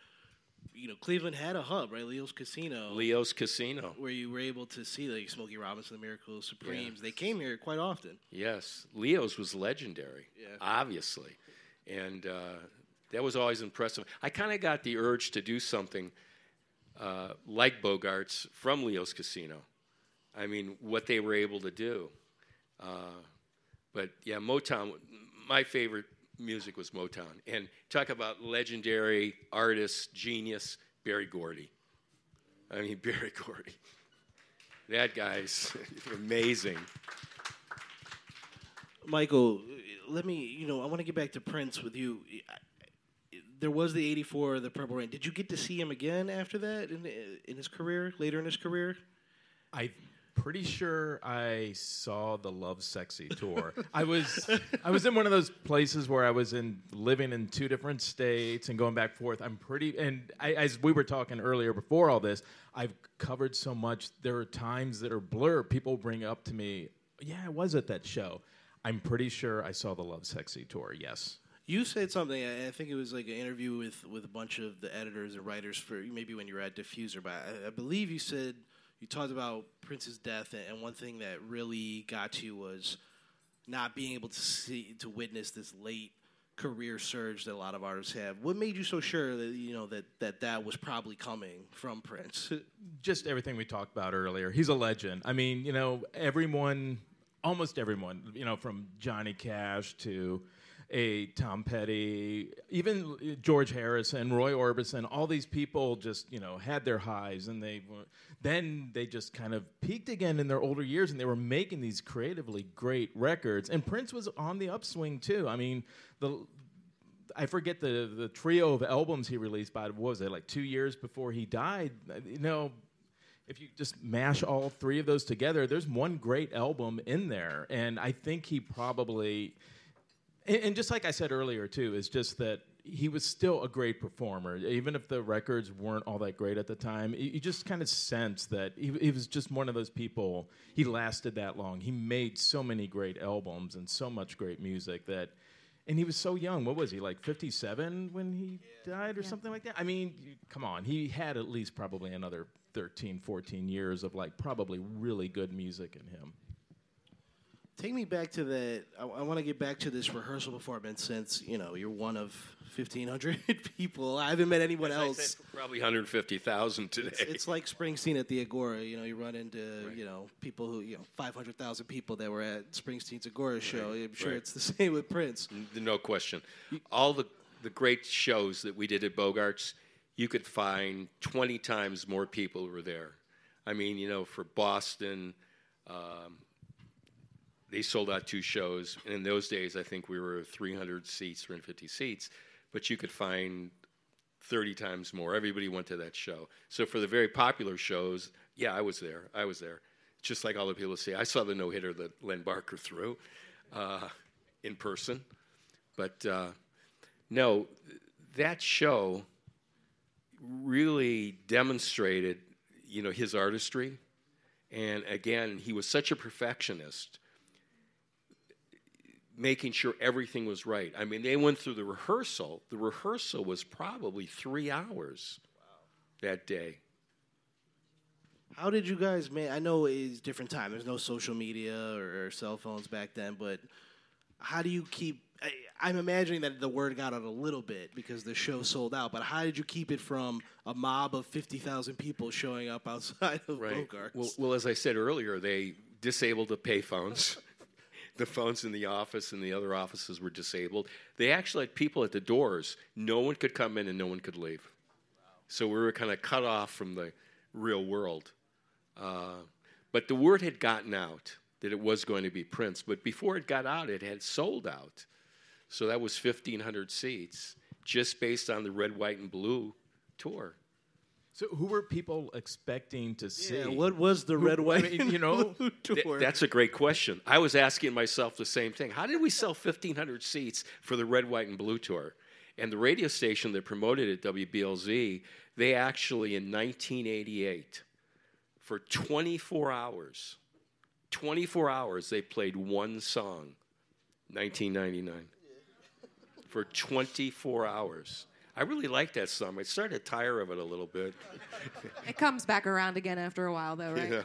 You know, Cleveland had a hub, right? Leo's Casino. Leo's Casino. Where you were able to see like Smokey Robinson, the Miracle Supremes. They came here quite often. Yes, Leo's was legendary, Yeah. obviously, and uh, that was always impressive. I kind of got the urge to do something uh, like Bogarts from Leo's Casino. I mean, what they were able to do. Uh, but yeah, Motown. My favorite music was Motown, and talk about legendary artist, genius, Berry Gordy. I mean, Berry Gordy. That guy's amazing. Michael, let me, you know, I want to get back to Prince with you. There was the 84, the Purple Rain. Did you get to see him again after that in, in his career, later in his career? I'm pretty sure I saw the Lovesexy tour. I was I was in one of those places where I was in living in two different states and going back forth. I'm pretty and I, as we were talking earlier before all this, I've covered so much. There are times that are blur. People bring up to me, "Yeah, I was at that show." I'm pretty sure I saw the Lovesexy tour. Yes. You said something. I I think it was like an interview with, with a bunch of the editors and writers for maybe when you were at Diffuser, but I, I believe you said you talked about Prince's death, and, one thing that really got to you was not being able to see to witness this late career surge that a lot of artists have. What made you so sure that you know that that, that was probably coming from Prince? just everything we talked about earlier. He's a legend. I mean, you know, everyone, almost everyone, you know, from Johnny Cash to a Tom Petty, even George Harrison, Roy Orbison, all these people just, you know, had their highs and they then they just kind of peaked again in their older years and they were making these creatively great records. And Prince was on the upswing too. I mean, the I forget the the trio of albums he released by what was it like two years before he died. You know, if you just mash all three of those together, there's one great album in there, and I think he probably. And, just like I said earlier too, is just that he was still a great performer, even if the records weren't all that great at the time. You just kind of sense that he, he was just one of those people. He lasted that long. He made so many great albums and so much great music that and he was so young. What was he, like 57 when he died or something like that? I mean, come on. He had at least probably another 13, 14 years of like probably really good music in him. Take me back to that. I, I want to get back to this rehearsal performance since you know you're one of 1,500 people. I haven't met anyone As else. said, probably 150,000 today. It's, it's like Springsteen at the Agora. You know, you run into you know people who you know 500,000 people that were at Springsteen's Agora show. I'm sure right. it's the same with Prince. No question. All the, the great shows that we did at Bogarts, you could find 20 times more people were there. I mean, you know, for Boston, um, they sold out two shows. And in those days, I think we were 300 seats, 350 seats, but you could find 30 times more. Everybody went to that show. So for the very popular shows, yeah, I was there. I was there. Just like all the people say, I saw the no hitter that Len Barker threw uh, in person. But uh, no, that show really demonstrated, you know, his artistry. And again, he was such a perfectionist, making sure everything was right. I mean, they went through the rehearsal. The rehearsal was probably three hours that day. How did you guys man? I know it's different time. There's no social media or, or cell phones back then, but how do you keep? I, I'm imagining that the word got out a little bit because the show sold out. But how did you keep it from a mob of fifty thousand people showing up outside of Bogarts? Well, well, as I said earlier, they disabled the payphones. The phones in the office and the other offices were disabled. They actually had people at the doors. No one could come in and no one could leave. So we were kind of cut off from the real world. Uh, but the word had gotten out that it was going to be Prince. But before it got out, it had sold out. So that was 1,500 seats just based on the red, white, and blue tour. So who were people expecting to see? Yeah, what was the red, I white, mean, and you know, blue Th- tour? that's a great question. I was asking myself the same thing. How did we sell 1,500 seats for the Red, White, and Blue tour? And the radio station that promoted it, WBLZ, they actually in 1988, for 24 hours, 24 hours, they played one song, 1999, for 24 hours. I really liked that song. I started to tire of it a little bit. It comes back around again after a while, though, right? Yeah,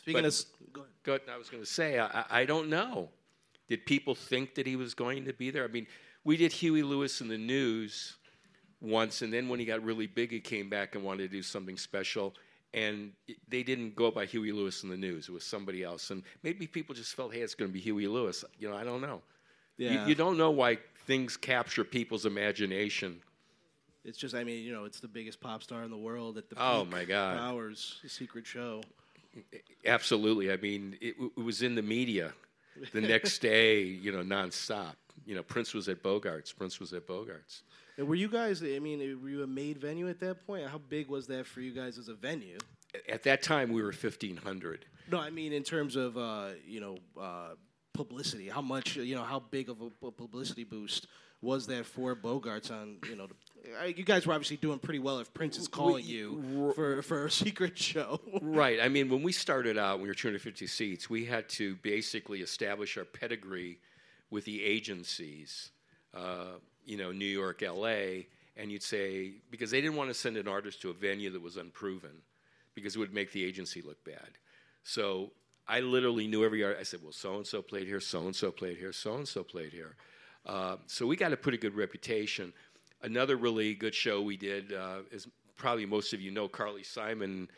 Speaking but- of, s- go ahead. Good. I was going to say, I, I- I don't know. Did people think that he was going to be there? I mean, we did Huey Lewis and the News once, and then when he got really big, he came back and wanted to do something special. And they didn't go by Huey Lewis and the News; it was somebody else. And maybe people just felt, "Hey, it's going to be Huey Lewis." You know, I don't know. You- Yeah. You, don't know why things capture people's imagination. It's just, I mean, you know, it's the biggest pop star in the world at the Oh, my God. hours, secret show. Absolutely. I mean, it, w- it was in the media the next day, you know, nonstop. You know, Prince was at Bogarts. Prince was at Bogarts. And were you guys? I mean, were you a made venue at that point? How big was that for you guys as a venue? At that time, we were 1,500. No, I mean in terms of uh, you know uh, publicity. How much you know? How big of a publicity boost was that for Bogarts? On you know, the, you guys were obviously doing pretty well. If Prince is calling you for for a secret show, Right. I mean, when we started out, when we were 250 seats, we had to basically establish our pedigree with the agencies, uh, you know, New York, LA, and you'd say, because they didn't want to send an artist to a venue that was unproven, because it would make the agency look bad. So I literally knew every artist. I said, well, so and so played here, so and so played here, so and so played here. Uh, so we got a pretty good reputation. Another really good show we did, uh, is probably most of you know, Carly Simon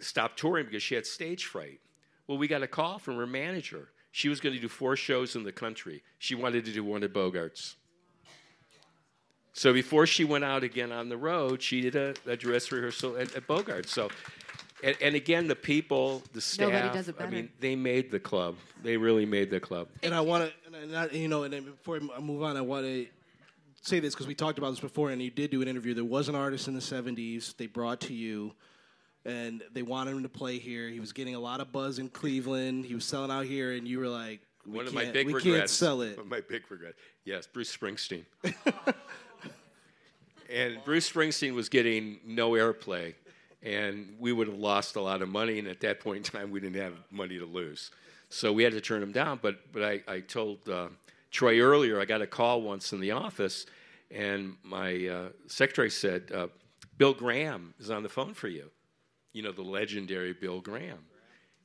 stopped touring because she had stage fright. Well, we got a call from her manager. She was going to do four shows in the country. She wanted to do one at Bogarts. So before she went out again on the road, she did a, a dress rehearsal at, at Bogarts. So, and, and again, the people, the staff, Nobody does it I mean, they made the club. They really made the club. and I want to, and I, you know, and then before I move on, I want to say this because we talked about this before, and you did do an interview. There was an artist in the '70s they brought to you. And they wanted him to play here. He was getting a lot of buzz in Cleveland. He was selling out here, and you were like, we one of can't, my big we regrets. can't sell it. One of my big regrets. Yes, Bruce Springsteen. and Bruce Springsteen was getting no airplay, and we would have lost a lot of money. And at that point in time, we didn't have money to lose, so we had to turn him down. But but I, I told uh, Troy earlier, I got a call once in the office, and my uh, secretary said, uh, "Bill Graham is on the phone for you." You know, the legendary Bill Graham.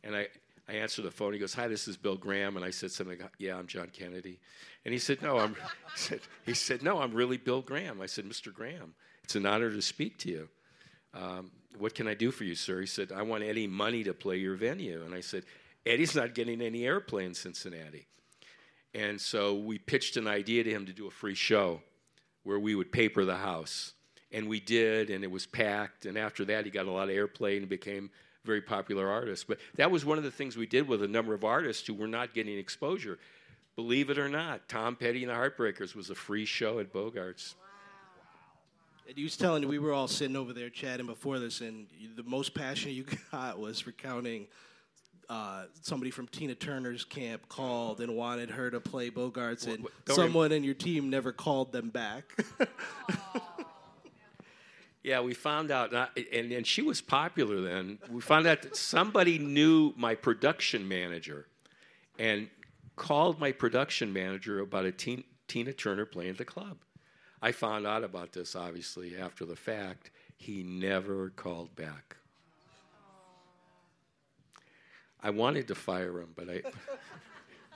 And I, I answered the phone. He goes, "Hi, this is Bill Graham." And I said something. like, Yeah, I'm John Kennedy. And he said, "No, I'm." He said, he said, "No, I'm really Bill Graham." I said, "Mr. Graham, it's an honor to speak to you. Um, what can I do for you, sir?" He said, "I want Eddie Money to play your venue." And I said, "Eddie's not getting any airplay in Cincinnati." And so we pitched an idea to him to do a free show where we would paper the house. And we did, and it was packed. And after that, he got a lot of airplay and became a very popular artist. But that was one of the things we did with a number of artists who were not getting exposure. Believe it or not, Tom Petty and the Heartbreakers was a free show at Bogarts. And you was telling we were all sitting over there chatting before this, and the most passion you got was recounting uh, somebody from Tina Turner's camp called and wanted her to play Bogarts, and what- rem- someone in your team never called them back. Yeah, we found out, and, I- and, and she was popular then. We found out that somebody knew my production manager and called my production manager about a teen, Tina Turner playing at the club. I found out about this, obviously, after the fact. He never called back. I wanted to fire him, but I,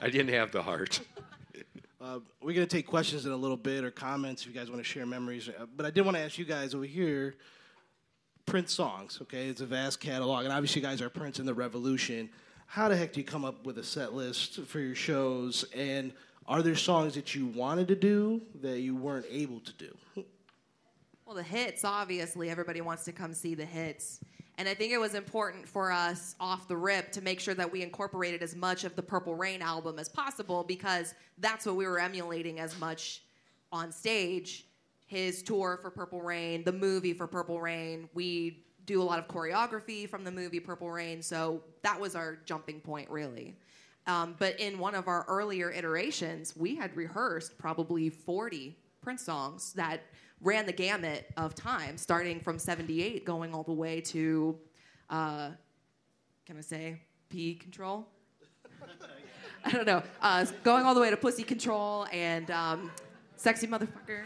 I didn't have the heart. Uh, we're going to take questions in a little bit or comments if you guys want to share memories. Uh, But I did want to ask you guys over here Prince songs, okay? It's a vast catalog. And obviously, you guys are Prince and the Revolution. How the heck do you come up with a set list for your shows? And are there songs that you wanted to do that you weren't able to do? Well, the hits, obviously, everybody wants to come see the hits. And I think it was important for us off the rip to make sure that we incorporated as much of the Purple Rain album as possible because that's what we were emulating as much on stage. his tour for Purple Rain, the movie for Purple Rain. We do a lot of choreography from the movie Purple Rain, so that was our jumping point, really. Um, but in one of our earlier iterations, we had rehearsed probably 40 Prince songs that ran the gamut of time, starting from 78 going all the way to, uh, can I say, P control? I don't know. Uh, going all the way to Pussy Control and um, Sexy Motherfucker.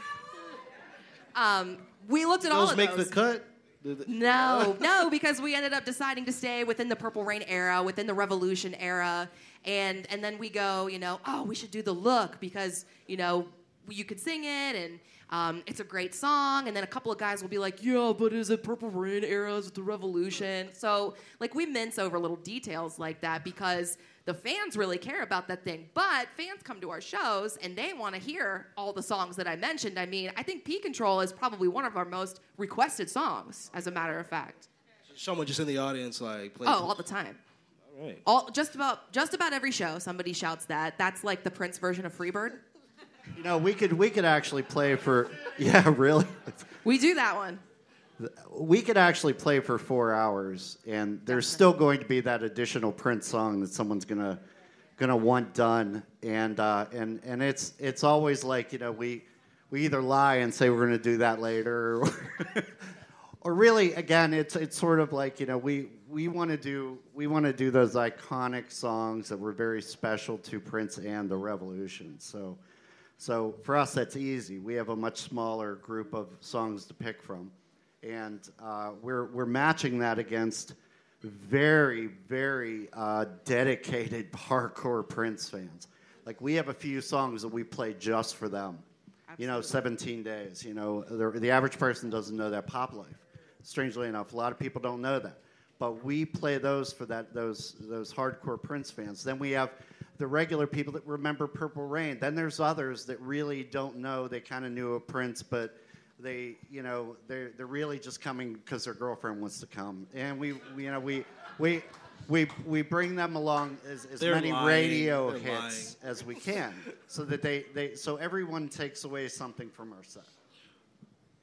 Um, we looked at all Those of make those. the cut. The- the- No, no, because we ended up deciding to stay within the Purple Rain era, within the Revolution era, and and then we go, you know, oh, we should do the look because you know you could sing it and um, it's a great song, and then a couple of guys will be like, yeah, but is it Purple Rain era? Is it the Revolution? So like we mince over little details like that because the fans really care about that thing. But fans come to our shows and they want to hear all the songs that I mentioned. I mean, I think P Control is probably one of our most requested songs, as a matter of fact. Someone just in the audience like. Oh, all the time. All right. All just about just about every show, somebody shouts that. That's like the Prince version of Freebird. You know, we could we could actually play for yeah, really. We do that one. We could actually play for four hours, and there's still going to be that additional Prince song that someone's gonna gonna want done, and uh, and and it's it's always like you know we we either lie and say we're gonna do that later, or, or really again it's it's sort of like you know we we want to do we want to do those iconic songs that were very special to Prince and the Revolution. So. So for us, that's easy. We have a much smaller group of songs to pick from, and uh, we're we're matching that against very very uh, dedicated hardcore Prince fans. Like we have a few songs that we play just for them. You know, 17 days. You know, the, the average person doesn't know that pop life. Strangely enough, a lot of people don't know that. But we play those for that those those hardcore Prince fans. Then we have the regular people that remember Purple Rain. Then there's others that really don't know. They kind of knew a Prince, but they, you know, they're they're really just coming because their girlfriend wants to come. And we, we you know, we we. We, we bring them along as, as They're many lying. radio They're hits as we can, so that they, they so everyone takes away something from our set.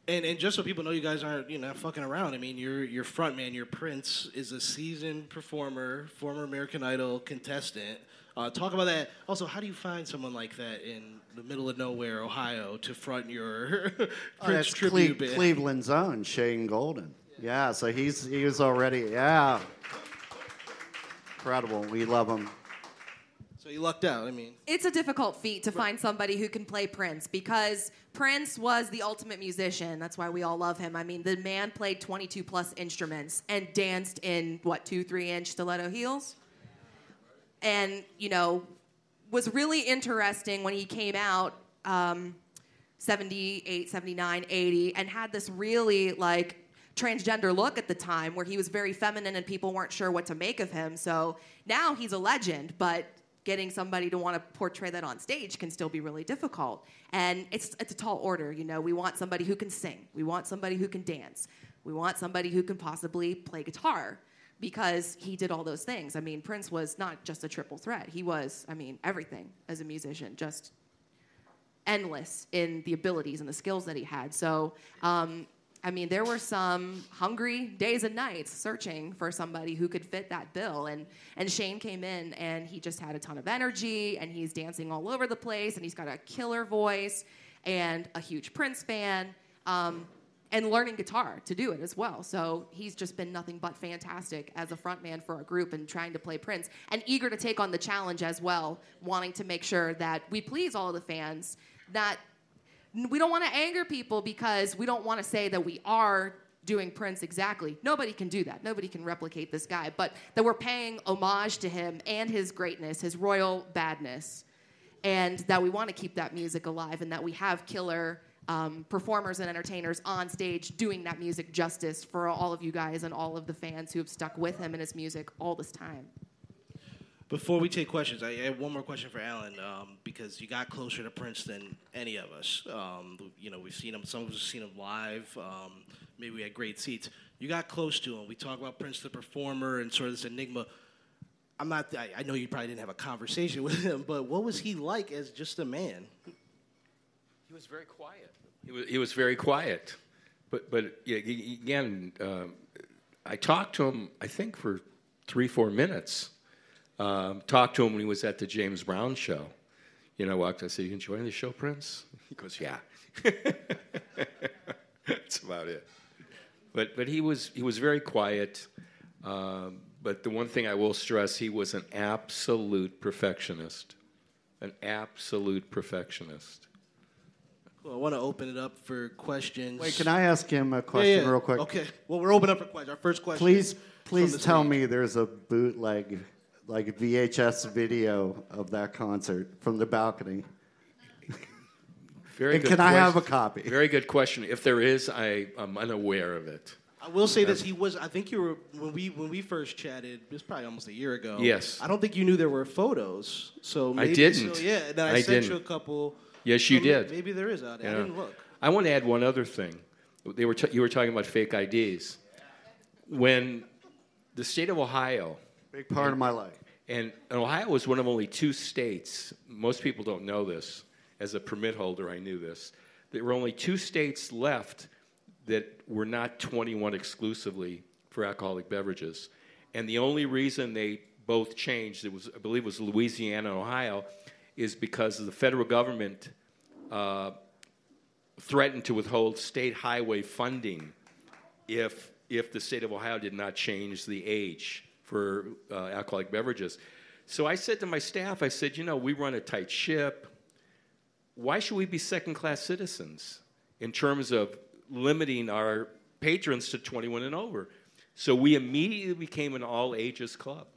And, and just so people know, you guys aren't you know fucking around. I mean, your your front man, your Prince, is a seasoned performer, former American Idol contestant. Uh, talk about that. Also, how do you find someone like that in the middle of nowhere, Ohio, to front your Oh, Prince that's tribute Cle- band? Cleveland's own Shane Golden. Yeah, so he's he was already yeah. Incredible. We love him. So you lucked out. I mean, It's a difficult feat to find somebody who can play Prince because Prince was the ultimate musician. That's why we all love him. I mean, the man played 22 plus instruments and danced in what two, three inch stiletto heels, and you know, was really interesting when he came out. Um, 78, 79, 80, and had this really like transgender look at the time where he was very feminine and people weren't sure what to make of him. So now he's a legend, but getting somebody to want to portray that on stage can still be really difficult. And it's it's a tall order, you know. We want somebody who can sing. We want somebody who can dance. We want somebody who can possibly play guitar because he did all those things. I mean, Prince was not just a triple threat. He was, I mean, everything as a musician, just endless in the abilities and the skills that he had. So, um, I mean, there were some hungry days and nights searching for somebody who could fit that bill. And, and Shane came in and he just had a ton of energy and he's dancing all over the place and he's got a killer voice and a huge Prince fan. Um, and learning guitar to do it as well. So he's just been nothing but fantastic as a frontman for our group and trying to play Prince and eager to take on the challenge as well, wanting to make sure that we please all the fans. That we don't want to anger people because we don't want to say that we are doing Prince exactly. Nobody can do that. Nobody can replicate this guy, but that we're paying homage to him and his greatness, his royal badness, and that we want to keep that music alive and that we have killer um, performers and entertainers on stage doing that music justice for all of you guys and all of the fans who have stuck with him and his music all this time. Before we take questions, I have one more question for Alan um, because you got closer to Prince than any of us. Um, you know, we've seen him. Some of us have seen him live. Um, maybe we had great seats. You got close to him. We talk about Prince the performer and sort of this enigma. I'm not. I, I know you probably didn't have a conversation with him, but what was he like as just a man? He was very quiet. He was, he was very quiet. But, but again, um, I talked to him, I think, for three, four minutes. Um, talked to him when he was at the James Brown show. You know, I walked, I said, You enjoying the show, Prince? He goes, Yeah. That's about it. But, but he, was, he was very quiet. Um, but the one thing I will stress, he was an absolute perfectionist. An absolute perfectionist. Well, I want to open it up for questions. Wait, can I ask him a question yeah, yeah. real quick? Okay. Well, we're open up for questions. Our first question. Please, please tell stage. me there's a bootleg, like a VHS video of that concert from the balcony. Very And good can I have a copy? Very good question. If there is, I, I'm unaware of it. I will say this: he was. I think you were when we when we first chatted. It was probably almost a year ago. Yes. I don't think you knew there were photos. So I didn't. So, yeah. And then I, I sent didn't. you a couple. Yes, you so did. Maybe there is out there. I didn't look. I want to add one other thing. They were t- you were talking about fake IDs. When the state of Ohio, Big part of my life. and, Ohio was one of only two states, most people don't know this. As a permit holder, I knew this. There were only two states left that were not 21 exclusively for alcoholic beverages. And the only reason they both changed, it was, I believe it was Louisiana and Ohio, is because the federal government uh, threatened to withhold state highway funding if, if the state of Ohio did not change the age for uh, alcoholic beverages. So I said to my staff, I said, you know, we run a tight ship. Why should we be second class citizens in terms of limiting our patrons to 21 and over? So we immediately became an all ages club.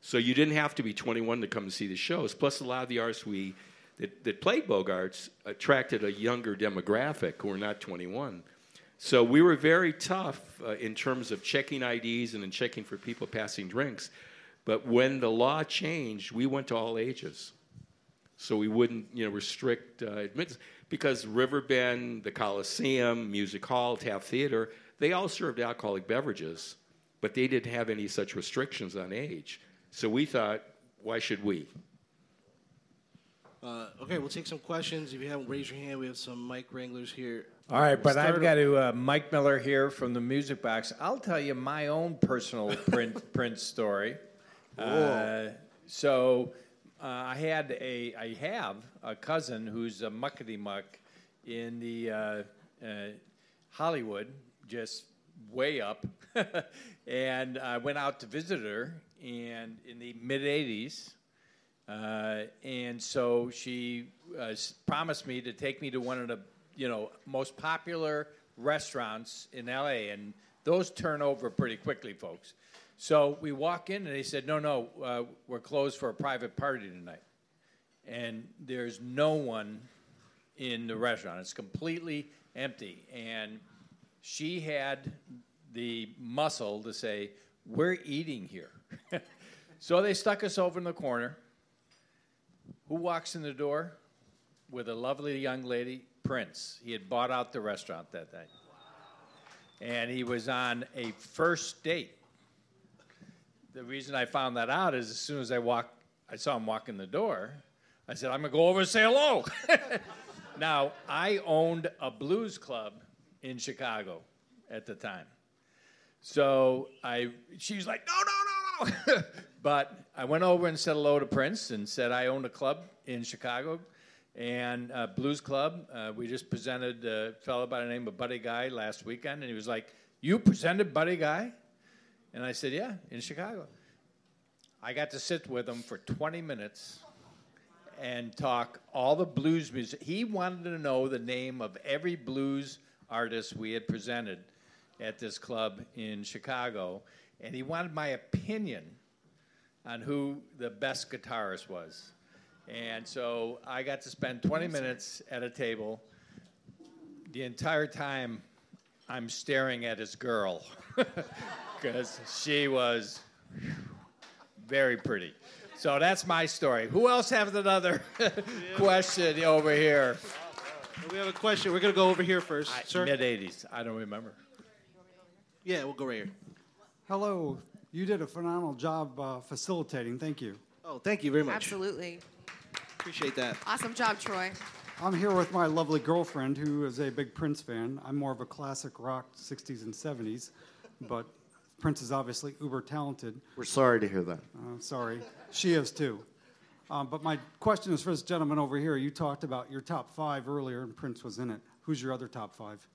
So you didn't have to be 21 to come and see the shows. Plus, a lot of the artists we that, that played Bogarts attracted a younger demographic who were not 21. So we were very tough uh, in terms of checking IDs and in checking for people passing drinks. But when the law changed, we went to all ages. So we wouldn't, you know, restrict uh, admittance because Riverbend, the Coliseum, Music Hall, Taft Theater, they all served alcoholic beverages, but they didn't have any such restrictions on age. So we thought, why should we? Uh, okay, we'll take some questions. If you haven't raised your hand, we have some mic wranglers here. All right, We'll but I've got to uh, Mike Miller here from the Music Box. I'll tell you my own personal Prince, Prince story. Uh, so uh, I had a, I have a cousin who's a muckety muck in the uh, uh, Hollywood, just way up, and I went out to visit her, and in the mid '80s. Uh, and so she uh, promised me to take me to one of the you know most popular restaurants in LA, and those turn over pretty quickly, folks. So we walk in, and they said, "No, no, uh, we're closed for a private party tonight." And there's no one in the restaurant; it's completely empty. And she had the muscle to say, "We're eating here." so they stuck us over in the corner. Who walks in the door with a lovely young lady? Prince. He had bought out the restaurant that night. And he was on a first date. The reason I found that out is as soon as I walked, I saw him walk in the door, I said, I'm going to go over and say hello. now, I owned a blues club in Chicago at the time. So I, she's like, no, no, no, no. but I went over and said hello to Prince and said I owned a club in Chicago and a blues club. Uh, we just presented a fellow by the name of Buddy Guy last weekend, and he was like, "You presented Buddy Guy?" And I said, "Yeah, in Chicago." I got to sit with him for 20 minutes and talk all the blues music. He wanted to know the name of every blues artist we had presented at this club in Chicago, and he wanted my opinion on who the best guitarist was. And so I got to spend 20 minutes at a table. The entire time, I'm staring at his girl because she was very pretty. So that's my story. Who else has another question over here? We have a question. We're gonna go over here first, sir. Mid 80s. I don't remember. Yeah, we'll go right here. Hello. You did a phenomenal job uh, facilitating. Thank you. Oh, thank you very much. Absolutely. Appreciate that. Awesome job, Troy. I'm here with my lovely girlfriend who is a big Prince fan. I'm more of a classic rock 60s and 70s, but Prince is obviously uber talented. We're sorry to hear that. Uh, sorry. She is too. Um, but my question is for this gentleman over here. You talked about your top five earlier, and Prince was in it. Who's your other top five?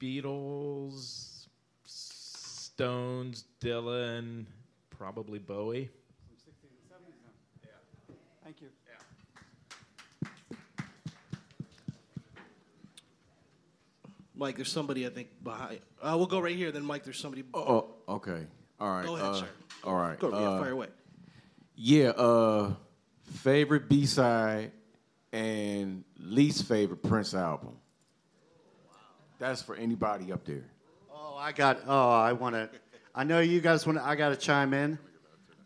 Beatles, Stones, Dylan, probably Bowie. Yeah. Thank you. Yeah. Mike, there's somebody I think behind. Uh, we'll go right here. Then Mike, there's somebody. Oh, okay. All right. Go ahead, uh, sir. All right. Go, yeah, uh, fire away. Yeah, uh, favorite B side and least favorite Prince album. That's for anybody up there. Oh, I got. Oh, I want to. I know you guys want. I got to chime in.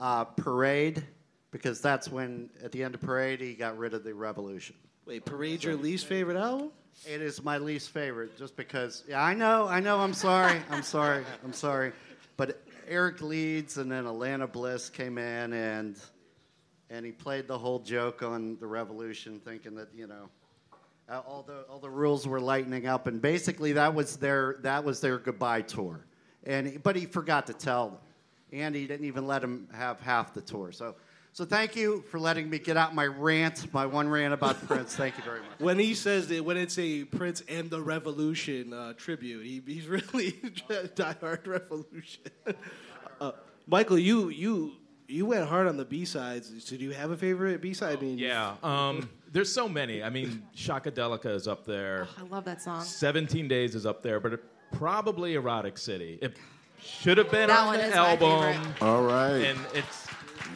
Uh, Parade, because that's when at the end of Parade he got rid of the Revolution. Wait, Parade your least favorite album? It is my least favorite, just because. Yeah, I know. I know. I'm sorry. I'm sorry. I'm sorry. But Eric Leeds and then Atlanta Bliss came in and and he played the whole joke on the Revolution, thinking that you know. Uh, all the all the rules were lightening up, and basically that was their that was their goodbye tour, and he- but he forgot to tell them, and he didn't even let him have half the tour. So so thank you for letting me get out my rant, my one rant about Prince. Thank you very much. When he says that when it's a Prince and the Revolution uh, tribute, he, he's really diehard Revolution. uh, Michael, you you you went hard on the B sides. So do you have a favorite B side? I mean, Yeah, um, there's so many. I mean, Shockadelica is up there. I love that song. 17 Days is up there, but it, probably Erotic City. It should have been That on one the is my album. favorite. All right. And it's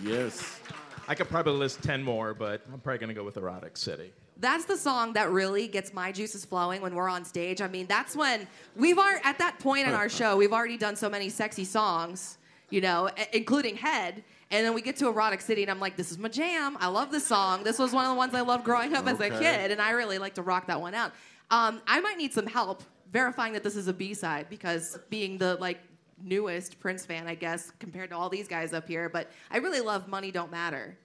yes. I could probably list 10 more, but I'm probably going to go with Erotic City. That's the song that really gets my juices flowing when we're on stage. I mean, that's when we've already, at that point in our show, we've already done so many sexy songs, you know, i- including Head. And then we get to Erotic City, and I'm like, this is my jam. I love this song. This was one of the ones I loved growing up as a Okay. kid, and I really like to rock that one out. Um, I might need some help verifying that this is a B side because being the like newest Prince fan, I guess, compared to all these guys up here, but I really love Money Don't Matter.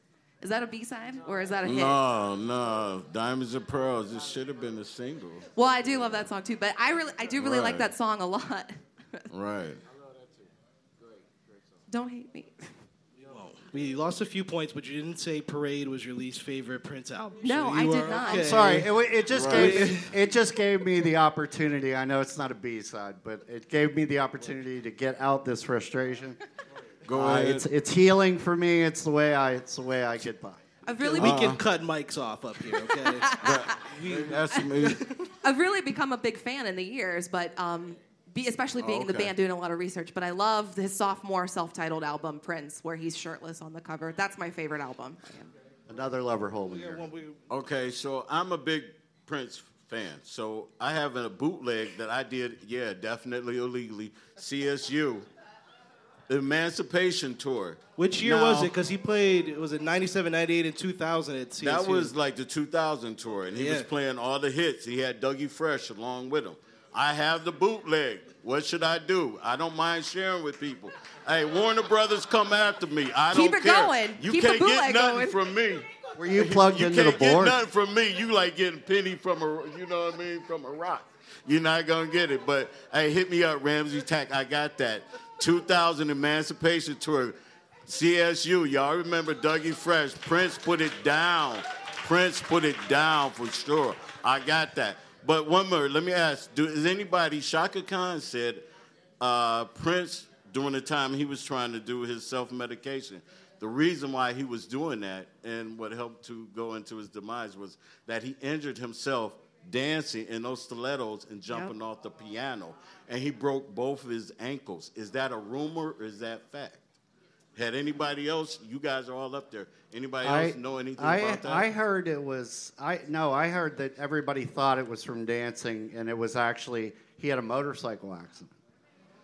Is that a B side or is that a hit? No, no. Diamonds and Pearls. This should have been a single. Well, I do love that song too, but I really, I do really like that song a lot. Right. I love that too. Great, great song. Don't hate me. We lost a few points, but you didn't say Parade was your least favorite Prince album. No, so I did are not. okay. I'm sorry. It, it just Right. gave me, it just gave me the opportunity. I know it's not a B side, but it gave me the opportunity to get out this frustration. Go Uh, ahead. it's it's healing for me. It's the way I it's the way I get by. I've really, We be- can cut mics off up here, okay? That's me. I've really become a big fan in the years, but um, be, especially being in the band doing a lot of research. But I love his sophomore self-titled album, Prince, where he's shirtless on the cover. That's my favorite album. Another lover hole in here. Okay, so I'm a big Prince fan. So I have a bootleg that I did, yeah, definitely illegally. CSU, the Emancipation Tour. Which year Now, was it? Because he played, was it 97, 98, and 2000 at CSU? That was like the 2000 tour, and he was playing all the hits. He had Dougie Fresh along with him. I have the bootleg. What should I do? I don't mind sharing with people. Hey, Warner Brothers, come after me. I Keep don't it care. going. You Keep the can't get bootleg nothing going. from me. Were you plugged you into can't the board? get nothing from me. You like getting penny from a, you know what I mean, from a rock. You're not gonna get it. But hey, hit me up, Ramsey Tack. I got that. 2000 Emancipation Tour, CSU. Y'all remember Dougie Fresh? Prince put it down. Prince put it down for sure. I got that. But one more. Let me ask: Do is anybody? Chaka Khan said uh, Prince during the time he was trying to do his self-medication. The reason why he was doing that and what helped to go into his demise was that he injured himself dancing in those stilettos and jumping off the piano, and he broke both of his ankles. Is that a rumor or is that fact? Had anybody else? You guys are all up there. Anybody else know anything I, about that? I heard it was I no, I heard that everybody thought it was from dancing, and it was actually he had a motorcycle accident,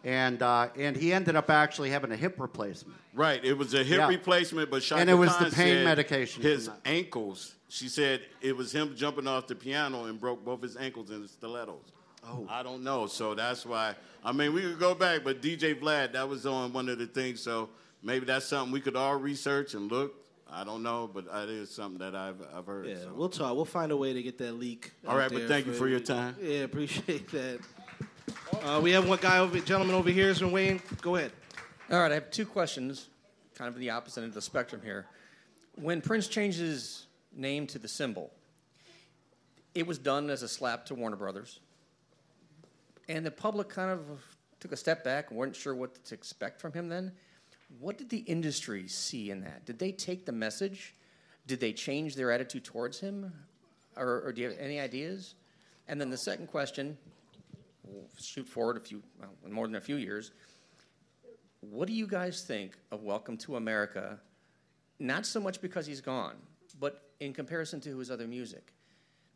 and uh, and he ended up actually having a hip replacement. Right, it was a hip Yeah. replacement, but Chaka And it was the pain medication His ankles. She said it was him jumping off the piano and broke both his ankles in the stilettos. Oh, I don't know. So that's why. I mean, we could go back, but DJ Vlad, that was on one of the things. So maybe that's something we could all research and look. I don't know, but that is something that I've I've heard. Yeah, so. we'll talk. We'll find a way to get that leak. All right, but there thank you for your time. Yeah, appreciate that. Uh, we have one guy over, gentleman over here has been waiting. Go ahead. All right, I have two questions, kind of the opposite end of the spectrum here. When Prince changed his name to the symbol, it was done as a slap to Warner Brothers, and the public kind of took a step back and weren't sure what to expect from him then. What did the industry see in that? Did they take the message? Did they change their attitude towards him? Or, or do you have any ideas? And then the second question, we'll shoot forward a few, well, more than a few years. What do you guys think of Welcome to America? Not so much because he's gone, but in comparison to his other music.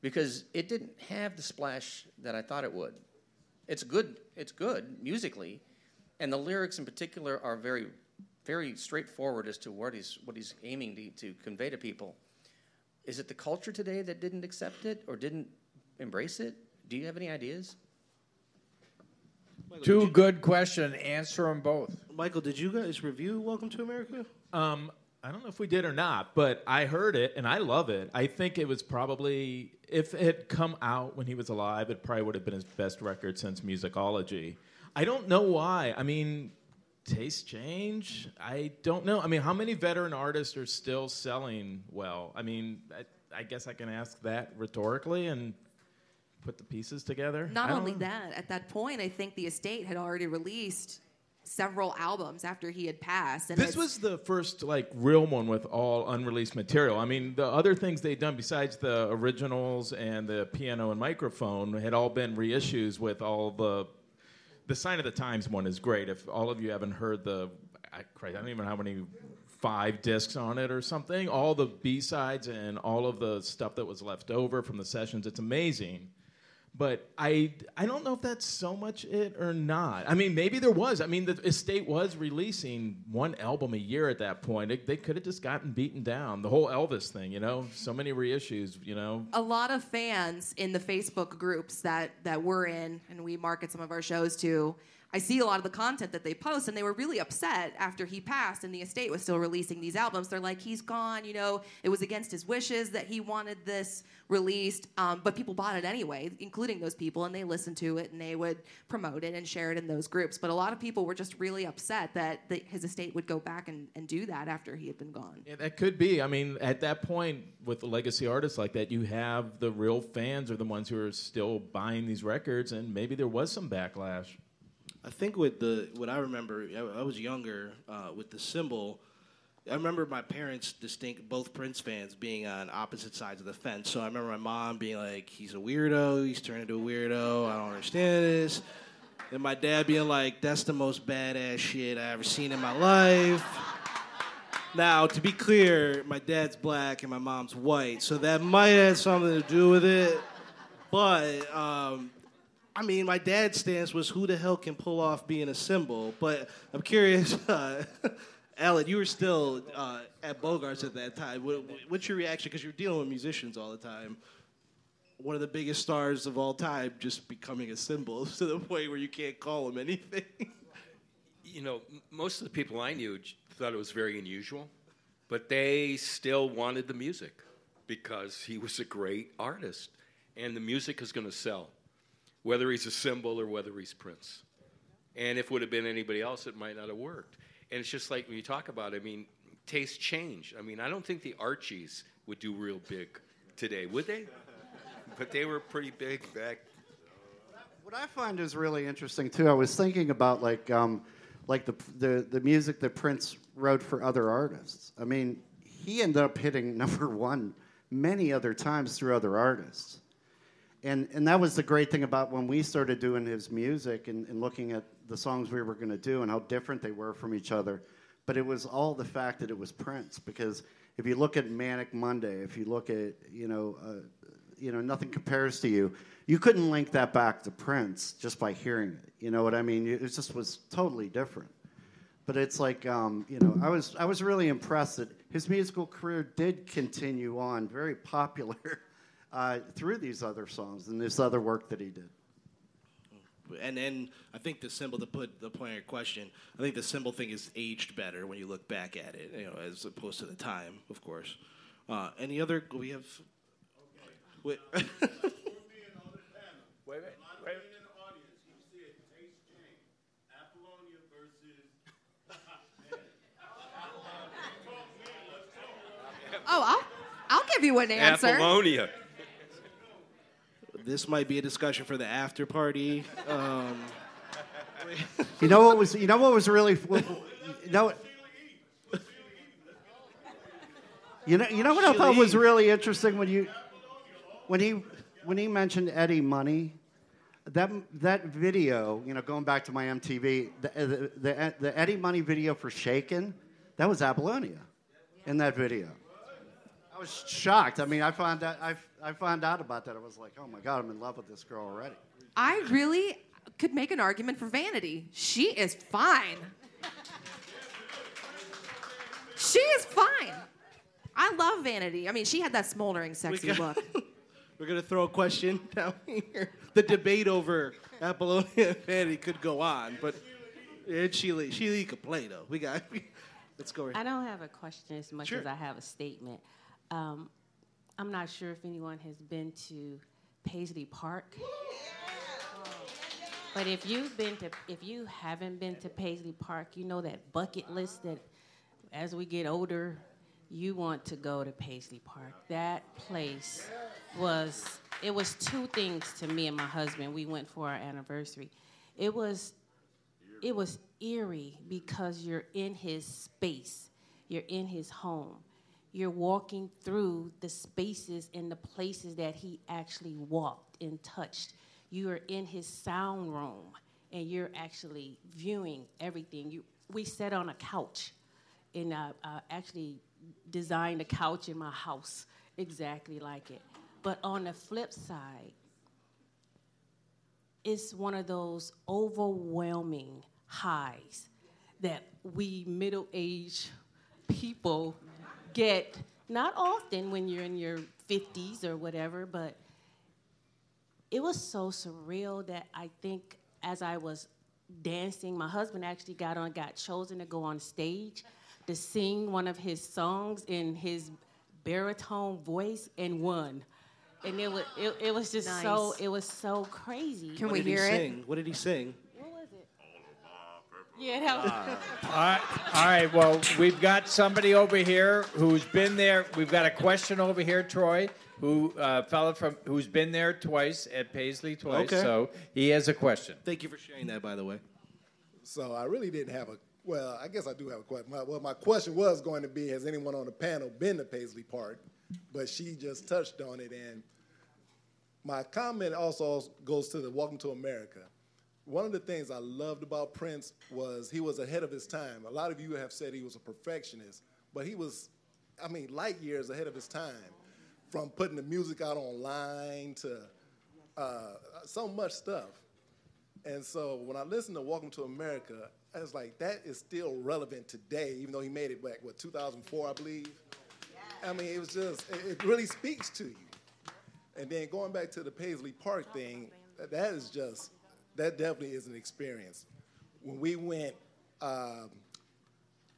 Because it didn't have the splash that I thought it would. It's good, it's good musically, and the lyrics in particular are very, very straightforward as to what he's, what he's aiming to, to convey to people. Is it the culture today that didn't accept it or didn't embrace it? Do you have any ideas? Two good questions. Answer them both. Michael, did you guys review Welcome to America? Um, I don't know if we did or not, but I heard it and I love it. I think it was probably if it had come out when he was alive, it probably would have been his best record since Musicology. I don't know why. I mean, taste change. I don't know. I mean, how many veteran artists are still selling well? I mean, I, I guess I can ask that rhetorically and put the pieces together. Not only know. that, at that point, I think the estate had already released several albums after he had passed. And This was the first like real one with all unreleased material. I mean, the other things they'd done besides the originals and the piano and microphone had all been reissues with all the. The Sign of the Times one is great. If all of you haven't heard the, I, don't even know how many five discs on it or something. All the B sides and all of the stuff that was left over from the sessions. It's amazing. But I, I don't know if that's so much it or not. I mean, maybe there was. I mean, the estate was releasing one album a year at that point. It, they could have just gotten beaten down. The whole Elvis thing, you know, so many reissues, you know. a lot of fans in the Facebook groups that that we're in and we market some of our shows to. I see a lot of the content that they post, and they were really upset after he passed, and the estate was still releasing these albums. They're like, he's gone, you know, it was against his wishes that he wanted this released, um, but people bought it anyway, including those people, and they listened to it and they would promote it and share it in those groups. But a lot of people were just really upset that, that his estate would go back and, and do that after he had been gone. Yeah, that could be. I mean, at that point, with legacy artist like that, you have the real fans are the ones who are still buying these records, and maybe there was some backlash. I think with the what I remember, I, I was younger uh, with the symbol. I remember my parents, distinct, both Prince fans, being on opposite sides of the fence. So I remember my mom being like, "He's a weirdo. He's turned into a weirdo. I don't understand this." And my dad being like, "That's the most badass shit I ever seen in my life." Now, to be clear, my dad's black and my mom's white, so that might have something to do with it. But um, I mean, my dad's stance was who the hell can pull off being a symbol? But I'm curious, uh, Alan, you were still uh, at Bogarts at that time. What, what's your reaction? Because you're dealing with musicians all the time. One of the biggest stars of all time just becoming a symbol to the point where you can't call him anything. you know, most of the people I knew thought it was very unusual, but they still wanted the music because he was a great artist, and the music is going to sell, whether he's a symbol or whether he's Prince. And if it would have been anybody else, it might not have worked. And it's just like when you talk about, it, I mean, tastes change. I mean, I don't think the Archies would do real big today, would they? But they were pretty big back What I find is really interesting too. I was thinking about like um, like the, the the music that Prince wrote for other artists. I mean, he ended up hitting number one many other times through other artists. And and that was the great thing about when we started doing his music and, and looking at the songs we were going to do and how different they were from each other. But it was all the fact that it was Prince because if you look at Manic Monday, if you look at you know. Uh, you know, nothing compares to you. You couldn't link that back to Prince just by hearing it. You know what I mean? It just was totally different. But it's like, um, you know, I was I was really impressed that his musical career did continue on, very popular, uh, through these other songs and this other work that he did. And and I think the symbol to put the point of your question, I think the symbol thing is aged better when you look back at it, you know, as opposed to the time, of course. Uh, any other? We have. Wait. Wait, wait, wait. Oh, I'll I'll give you an answer. Apollonia. This might be a discussion for the after party. Um, You know what was? You know what was really? You know. what- You know, you know what I thought was really interesting when you, when he, when he mentioned Eddie Money, that that video, you know, going back to my MTV, the the, the, the Eddie Money video for Shaken, that was Apollonia, in that video. I was shocked. I mean, I found out I, I found out about that. I was like, oh my god, I'm in love with this girl already. I really could make an argument for Vanity. She is fine. She is fine. I love Vanity. I mean, she had that smoldering, sexy got- look. we're gonna throw a question down here. The debate over Apollonia and Vanity could go on, but yeah, Sheila, Sheila could play though. We got. Let's go. I don't have a question as much Sure. as I have a statement. Um, I'm not sure if anyone has been to Paisley Park. But if you've been to, if you haven't been to Paisley Park, you know that bucket list that as we get older, you want to go to Paisley Park. That place was, it was two things to me and my husband. We went for our anniversary. It was it was eerie because you're in his space, you're in his home, you're walking through the spaces and the places that he actually walked and touched. You are in his sound room and you're actually viewing everything. You, we sat on a couch and I uh, actually designed a couch in my house exactly like it. But on the flip side, it's one of those overwhelming highs that we middle aged people get not often when you're in your 50s or whatever, but it was so surreal that I think as I was dancing, my husband actually got on, got chosen to go on stage to sing one of his songs in his baritone voice and won. And it was it, it was just so it was so crazy. Can what we did hear he it? sing? What did he sing? Yeah, that was All right, all right. Well, we've got somebody over here who's been there. We've got a question over here, Troy, who uh, fella from who's been there twice at Paisley twice. Okay. So he has a question. Thank you for sharing that, by the way. So I really didn't have a. Well, I guess I do have a question. My, well, my question was going to be: Has anyone on the panel been to Paisley Park? But she just touched on it, and my comment also goes to the Welcome to America. One of the things I loved about Prince was he was ahead of his time. A lot of you have said he was a perfectionist, but he was, I mean, light years ahead of his time. From putting the music out online to uh, so much stuff. And so when I listen to Welcome to America, I was like, that is still relevant today, even though he made it back, what, 2004, I believe? I mean, it was just, it, it really speaks to you. And then going back to the Paisley Park thing, that is just, that definitely is an experience. When we went, um,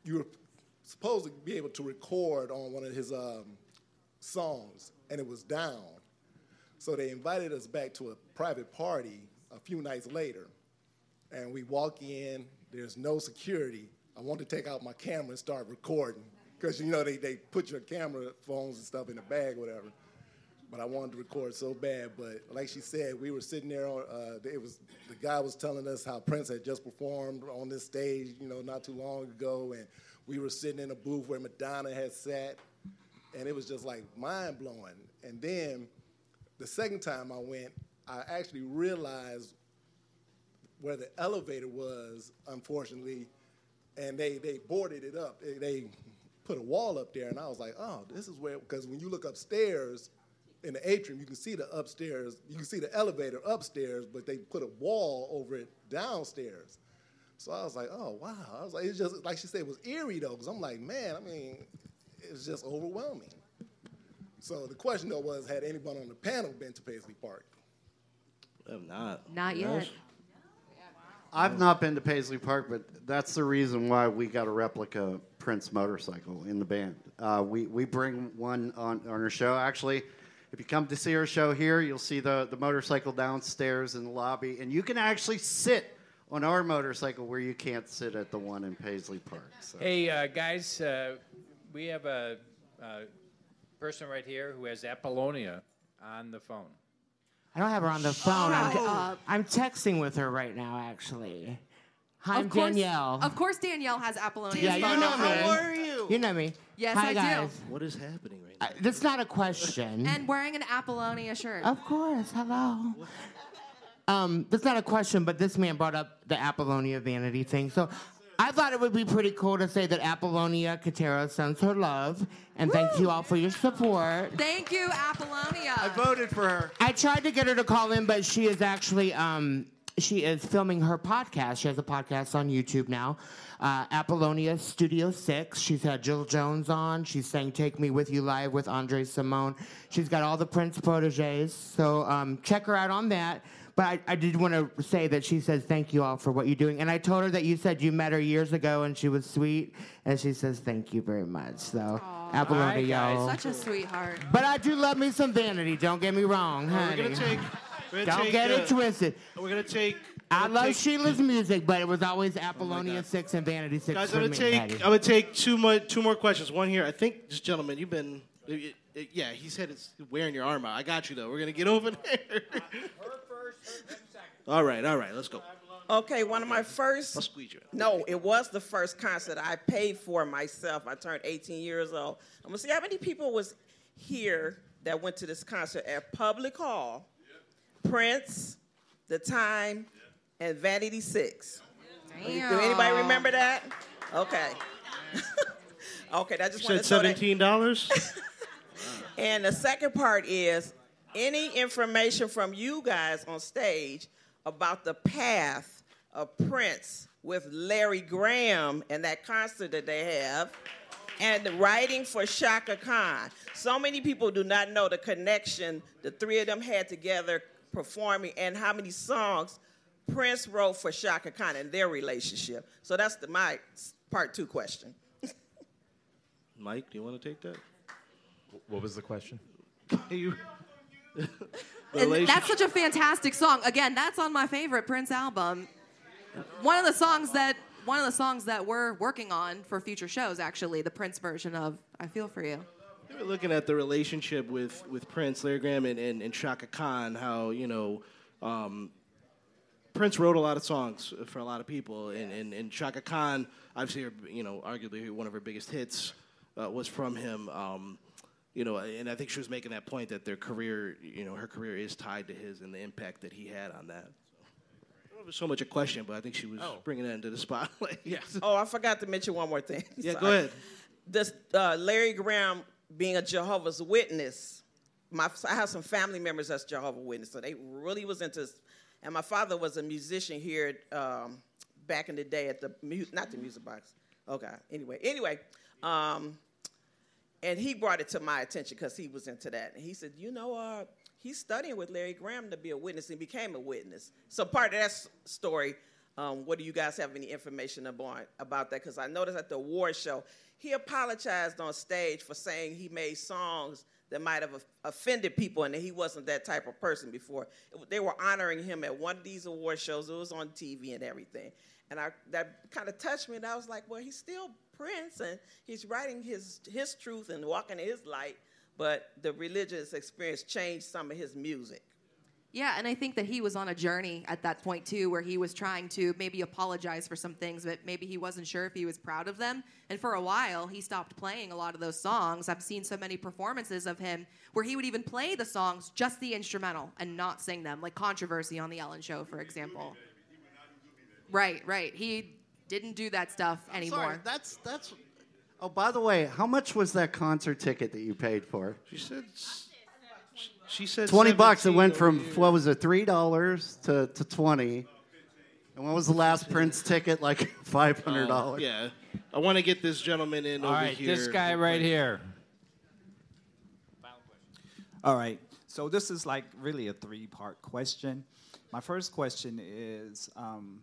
you were supposed to be able to record on one of his um, songs, and it was down. So they invited us back to a private party a few nights later. And we walk in, there's no security. I want to take out my camera and start recording. Because you know they, they put your camera phones and stuff in a bag, whatever. But I wanted to record so bad. But like she said, we were sitting there uh, it was the guy was telling us how Prince had just performed on this stage, you know, not too long ago, and we were sitting in a booth where Madonna had sat, and it was just like mind blowing. And then the second time I went, I actually realized where the elevator was, unfortunately, and they, they boarded it up. They, they put a wall up there, and I was like, oh, this is where, because when you look upstairs in the atrium, you can see the upstairs, you can see the elevator upstairs, but they put a wall over it downstairs. So I was like, oh, wow. I was like, it's just, like she said, it was eerie, though, because I'm like, man, I mean, it's just overwhelming. So the question, though, was had anyone on the panel been to Paisley Park? I'm not. Not yet. I've not been to Paisley Park, but that's the reason why we got a replica Prince motorcycle in the band. Uh, we, we bring one on, on our show. Actually, if you come to see our show here, you'll see the, the motorcycle downstairs in the lobby, and you can actually sit on our motorcycle where you can't sit at the one in Paisley Park. So. Hey, uh, guys, uh, we have a, a person right here who has Apollonia on the phone. I don't have her on the phone. I'm, Shut up. I'm texting with her right now, actually. Hi, I'm of course, Danielle. Of course, Danielle has Apollonia. yeah, you know me. you? You know me. Yes, Hi, I do. guys. What is happening right Uh, that's not a question. And wearing an Apollonia shirt. Of course. Hello. Um, that's not a question, but this man brought up the Apollonia vanity thing. So I thought it would be pretty cool to say that Apollonia Kotero sends her love. And thank you all for your support. Thank you, Apollonia. I voted for her. I tried to get her to call in, but she is actually um, she is filming her podcast. She has a podcast on YouTube now. Uh, Apollonia Studio Six. She's had Jill Jones on. She's sang "Take Me with You" live with Andre Cymone. She's got all the Prince proteges. So um, check her out on that. But I, I did want to say that she says thank you all for what you're doing, and I told her that you said you met her years ago and she was sweet, and she says thank you very much. So Apollonia, y'all. Such a sweetheart. But I do love me some vanity. Don't get me wrong, We're honey. gonna take. We're gonna Don't take, get uh, it twisted. We're gonna take. I gonna love take- Sheila's music, but it was always Apollonia Six and Vanity Six Guys, for I'm gonna me. take. Patty. I'm gonna take two more two more questions. One here. I think this gentleman, you've been. it- it- yeah, he said it's wearing your arm out. I got you though. We're gonna get over there. all right, all right. Let's go. Okay, one of my first. I'll squeeze you. No, it was the first concert I paid for myself. I turned 18 years old. I'm gonna see how many people was here that went to this concert at Public Hall, Prince, The Time, and Vanity Six. Do anybody remember that? Okay. okay, I just You said to seventeen dollars. And the second part is any information from you guys on stage about the path of Prince with Larry Graham and that concert that they have, and the writing for Chaka Khan. So many people do not know the connection the three of them had together performing and how many songs Prince wrote for Chaka Khan and their relationship. So that's the, my part two question. Mike, do you want to take that? What was the question? you. And that's such a fantastic song. Again, that's on my favorite Prince album. One of the songs that one of the songs that we're working on for future shows, actually, the Prince version of "I Feel for You." We were looking at the relationship with, with Prince, Larry Graham, and, and, and Chaka Khan. How you know um, Prince wrote a lot of songs for a lot of people, and, and, and Chaka Khan, obviously, her, you know, arguably one of her biggest hits uh, was from him. Um, you know, and I think she was making that point that their career, you know, her career is tied to his and the impact that he had on that. I don't know if it's so much a question, but I think she was bringing that into the spotlight. yes. Oh, I forgot to mention one more thing. Yeah, go ahead. This uh, Larry Graham being a Jehovah's Witness. My, I have some family members that's Jehovah's Witness, so they really was into. And my father was a musician here um, back in the day at the not the music box. Okay. Anyway, anyway, um, and he brought it to my attention because he was into that. And he said, you know, uh, he's studying with Larry Graham to be a witness and became a witness. So part of that story, um, what do you guys have any information about, about that? Because I noticed at the award show, he apologized on stage for saying he made songs that might have offended people and that he wasn't that type of person before. They were honoring him at one of these award shows. It was on TV and everything. And I, that kind of touched me, and I was like, well, he's still Prince, and he's writing his, his truth and walking in his light, but the religious experience changed some of his music. Yeah, and I think that he was on a journey at that point too, where he was trying to maybe apologize for some things, but maybe he wasn't sure if he was proud of them. And for a while, he stopped playing a lot of those songs. I've seen so many performances of him where he would even play the songs, just the instrumental, and not sing them, like Controversy on The Ellen Show, for example. Right, right. He didn't do that stuff anymore. Sorry, that's that's. Oh, by the way, how much was that concert ticket that you paid for? She said. She said Twenty bucks. It went from what was it, three dollars to, to twenty. And what was the last Prince ticket? Like five hundred dollars. Yeah, I want to get this gentleman in All over right, here. this guy right here. All right. So this is like really a three-part question. My first question is, um,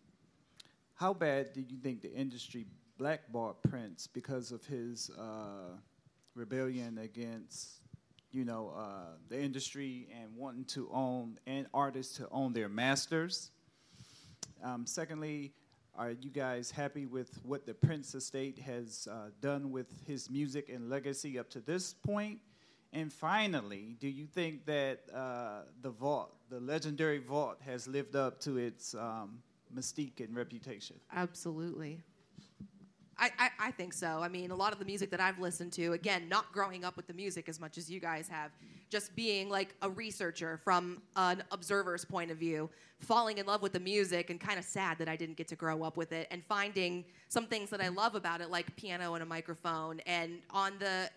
how bad do you think the industry blackballed Prince because of his uh, rebellion against, you know, uh, the industry and wanting to own and artists to own their masters? Um, secondly, are you guys happy with what the Prince estate has uh, done with his music and legacy up to this point? And finally, do you think that uh, the vault, the legendary vault, has lived up to its um, mystique and reputation? Absolutely. I, I, I, think so. I mean, a lot of the music that I've listened to, again, not growing up with the music as much as you guys have, just being like a researcher from an observer's point of view, falling in love with the music and kind of sad that I didn't get to grow up with it, and finding some things that I love about it, like piano and a microphone. And on the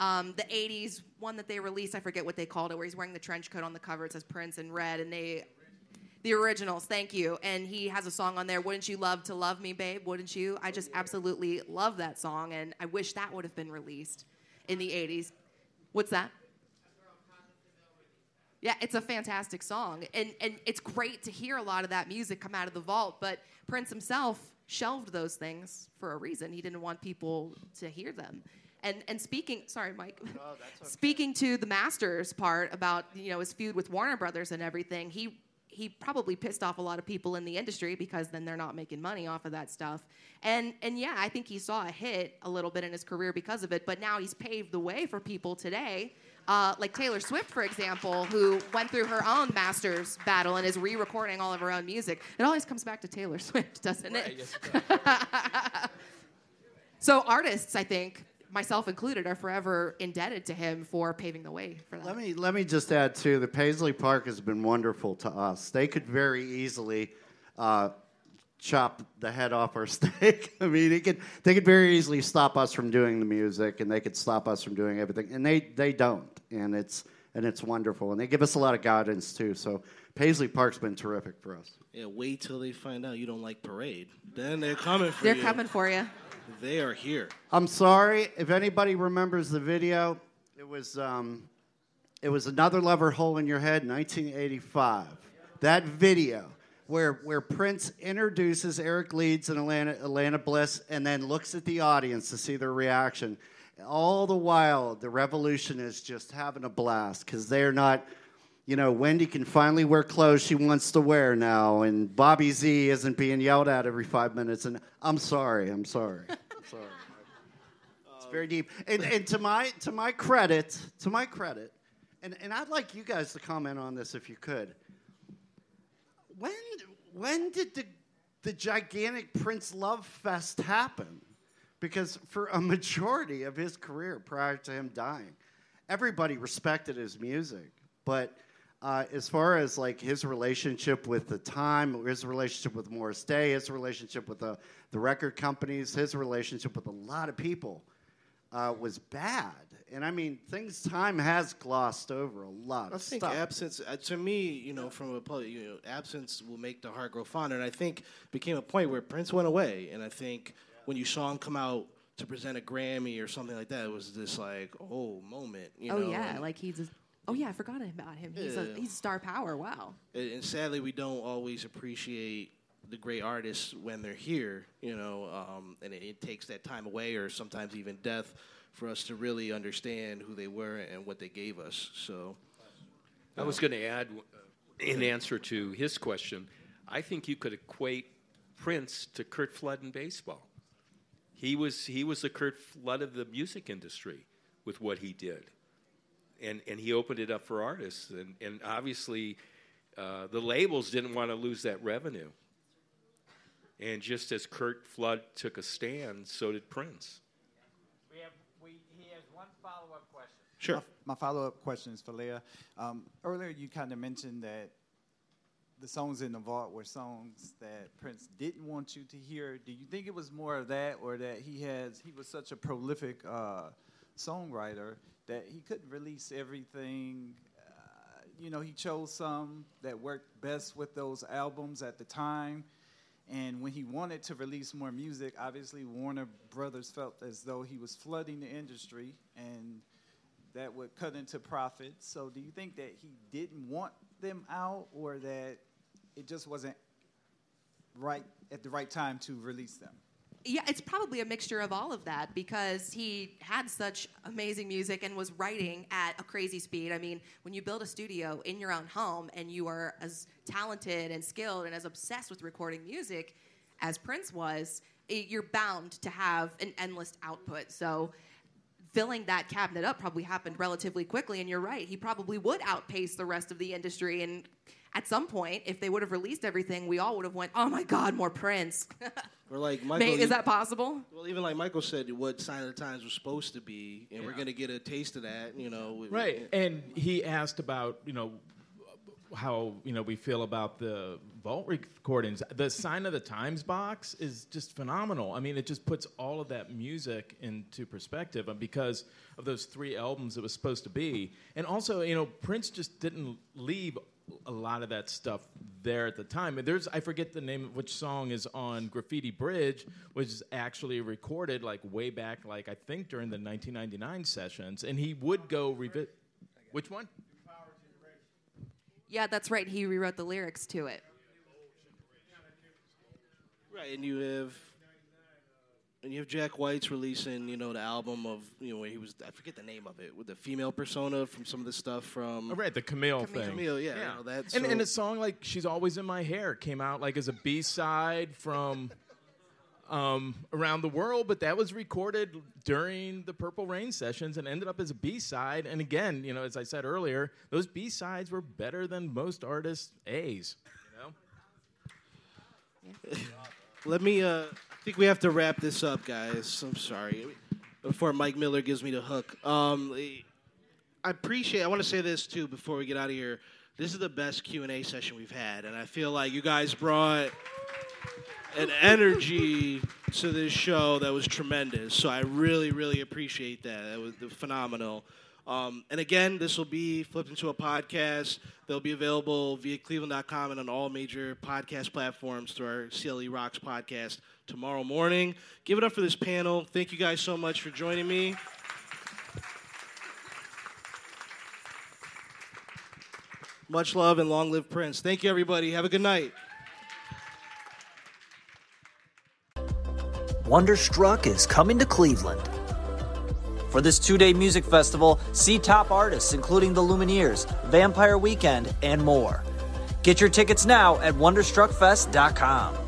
um, the 80s one that they released, I forget what they called it, where he's wearing the trench coat on the cover. It says Prince in red, and they the originals, thank you. And he has a song on there, Wouldn't You Love to Love Me, Babe? Wouldn't you? I just absolutely love that song, and I wish that would have been released in the 80s. What's that? Yeah, it's a fantastic song. And, and it's great to hear a lot of that music come out of the vault, but Prince himself shelved those things for a reason. He didn't want people to hear them. And, and speaking, sorry, Mike. No, okay. speaking to the Masters part about you know his feud with Warner Brothers and everything, he he probably pissed off a lot of people in the industry because then they're not making money off of that stuff. And and yeah, I think he saw a hit a little bit in his career because of it. But now he's paved the way for people today, uh, like Taylor Swift, for example, who went through her own masters battle and is re-recording all of her own music. It always comes back to Taylor Swift, doesn't right, it? Yes, so artists, I think, myself included, are forever indebted to him for paving the way for that. Let me let me just add too. The Paisley Park has been wonderful to us. They could very easily. Uh, chop the head off our steak. I mean, could, they could very easily stop us from doing the music, and they could stop us from doing everything, and they they don't, and it's and it's wonderful, and they give us a lot of guidance too. So Paisley Park's been terrific for us. Yeah, wait till they find out you don't like parade, then they're coming for they're you. They're coming for you. They are here. I'm sorry if anybody remembers the video. It was um, it was another lever hole in your head, 1985. That video where where Prince introduces Eric Leeds and Atlanta, Atlanta Bliss, and then looks at the audience to see their reaction. All the while, the revolution is just having a blast because they're not you know, Wendy can finally wear clothes she wants to wear now, and Bobby Z isn't being yelled at every five minutes. And I'm sorry, I'm sorry, I'm sorry. It's very deep. And, and to my to my credit, to my credit, and, and I'd like you guys to comment on this if you could. When when did the the gigantic Prince Love Fest happen? Because for a majority of his career prior to him dying, everybody respected his music, but uh, as far as like his relationship with the time, his relationship with Morris Day, his relationship with the, the record companies, his relationship with a lot of people uh, was bad. And I mean, things time has glossed over a lot. I think stuff. absence, uh, to me, you know, from a public, you know, absence will make the heart grow fonder. And I think became a point where Prince went away, and I think when you saw him come out to present a Grammy or something like that, it was this like oh moment. You oh know? yeah, like he's Oh yeah, I forgot about him. He's yeah. a he's star power. Wow. And, and, sadly, we don't always appreciate the great artists when they're here. You know, um, and it, it, takes that time away, or sometimes even death, for us to really understand who they were and what they gave us. So, I was going to add, uh, in answer to his question, I think you could equate Prince to Curt Flood in baseball. He was he was the Curt Flood of the music industry with what he did and and he opened it up for artists, and and obviously, uh, the labels didn't want to lose that revenue. And just as Curt Flood took a stand, so did Prince. We have, we, he has one follow up question. Sure. My, my follow up question is for Leah. Um, earlier, you kind of mentioned that the songs in the vault were songs that Prince didn't want you to hear. Do you think it was more of that, or that he has he was such a prolific uh, songwriter that he couldn't release everything. Uh, you know, he chose some that worked best with those albums at the time. And when he wanted to release more music, obviously Warner Brothers felt as though he was flooding the industry and that would cut into profits. So do you think that he didn't want them out or that it just wasn't right at the right time to release them? Yeah, it's probably a mixture of all of that because he had such amazing music and was writing at a crazy speed. I mean, when you build a studio in your own home and you are as talented and skilled and as obsessed with recording music as Prince was, it, you're bound to have an endless output. So filling that cabinet up probably happened relatively quickly and you're right he probably would outpace the rest of the industry and at some point if they would have released everything we all would have went oh my god more prince Or like May- Michael, is that possible Well, even like Michael said, what Sign of the Times was supposed to be, and we're gonna get a taste of that. You know, with- Right, and he asked about you know how you know we feel about the vault recordings. The Sign of the Times box is just phenomenal. I mean, it just puts all of that music into perspective, and because of those three albums it was supposed to be, and also you know Prince just didn't leave a lot of that stuff there at the time. And There's I forget the name of which song is on Graffiti Bridge, which is actually recorded like way back, like I think during the 1999 sessions, and he would go revisit. Which one? yeah that's right he rewrote the lyrics to it Right, and you have and you have Jack White's releasing, you know, the album of you know where he was I forget the name of it with the female persona from some of the stuff from Oh, right, the Camille, thing. Camille, yeah, you know, that's and, so- and a song like "She's Always in My Hair" came out like as a B side from um, around the world, but that was recorded during the Purple Rain sessions and ended up as a B side. And again, you know, as I said earlier, those B sides were better than most artists' A's. You know. Let me. Uh, I think we have to wrap this up, guys. I'm sorry. Before Mike Miller gives me the hook, um, I appreciate. I want to say this too before we get out of here. This is the best Q and A session we've had, and I feel like you guys brought an energy to this show that was tremendous. So I really, really appreciate that. That was phenomenal. Um, and again, this will be flipped into a podcast. They'll be available via cleveland.com and on all major podcast platforms through our CLE Rocks podcast tomorrow morning. Give it up for this panel. Thank you guys so much for joining me. Much love and long live Prince. Thank you, everybody. Have a good night. Wonderstruck is coming to Cleveland. For this two day music festival, see top artists including the Lumineers, Vampire Weekend, and more. Get your tickets now at WonderstruckFest.com.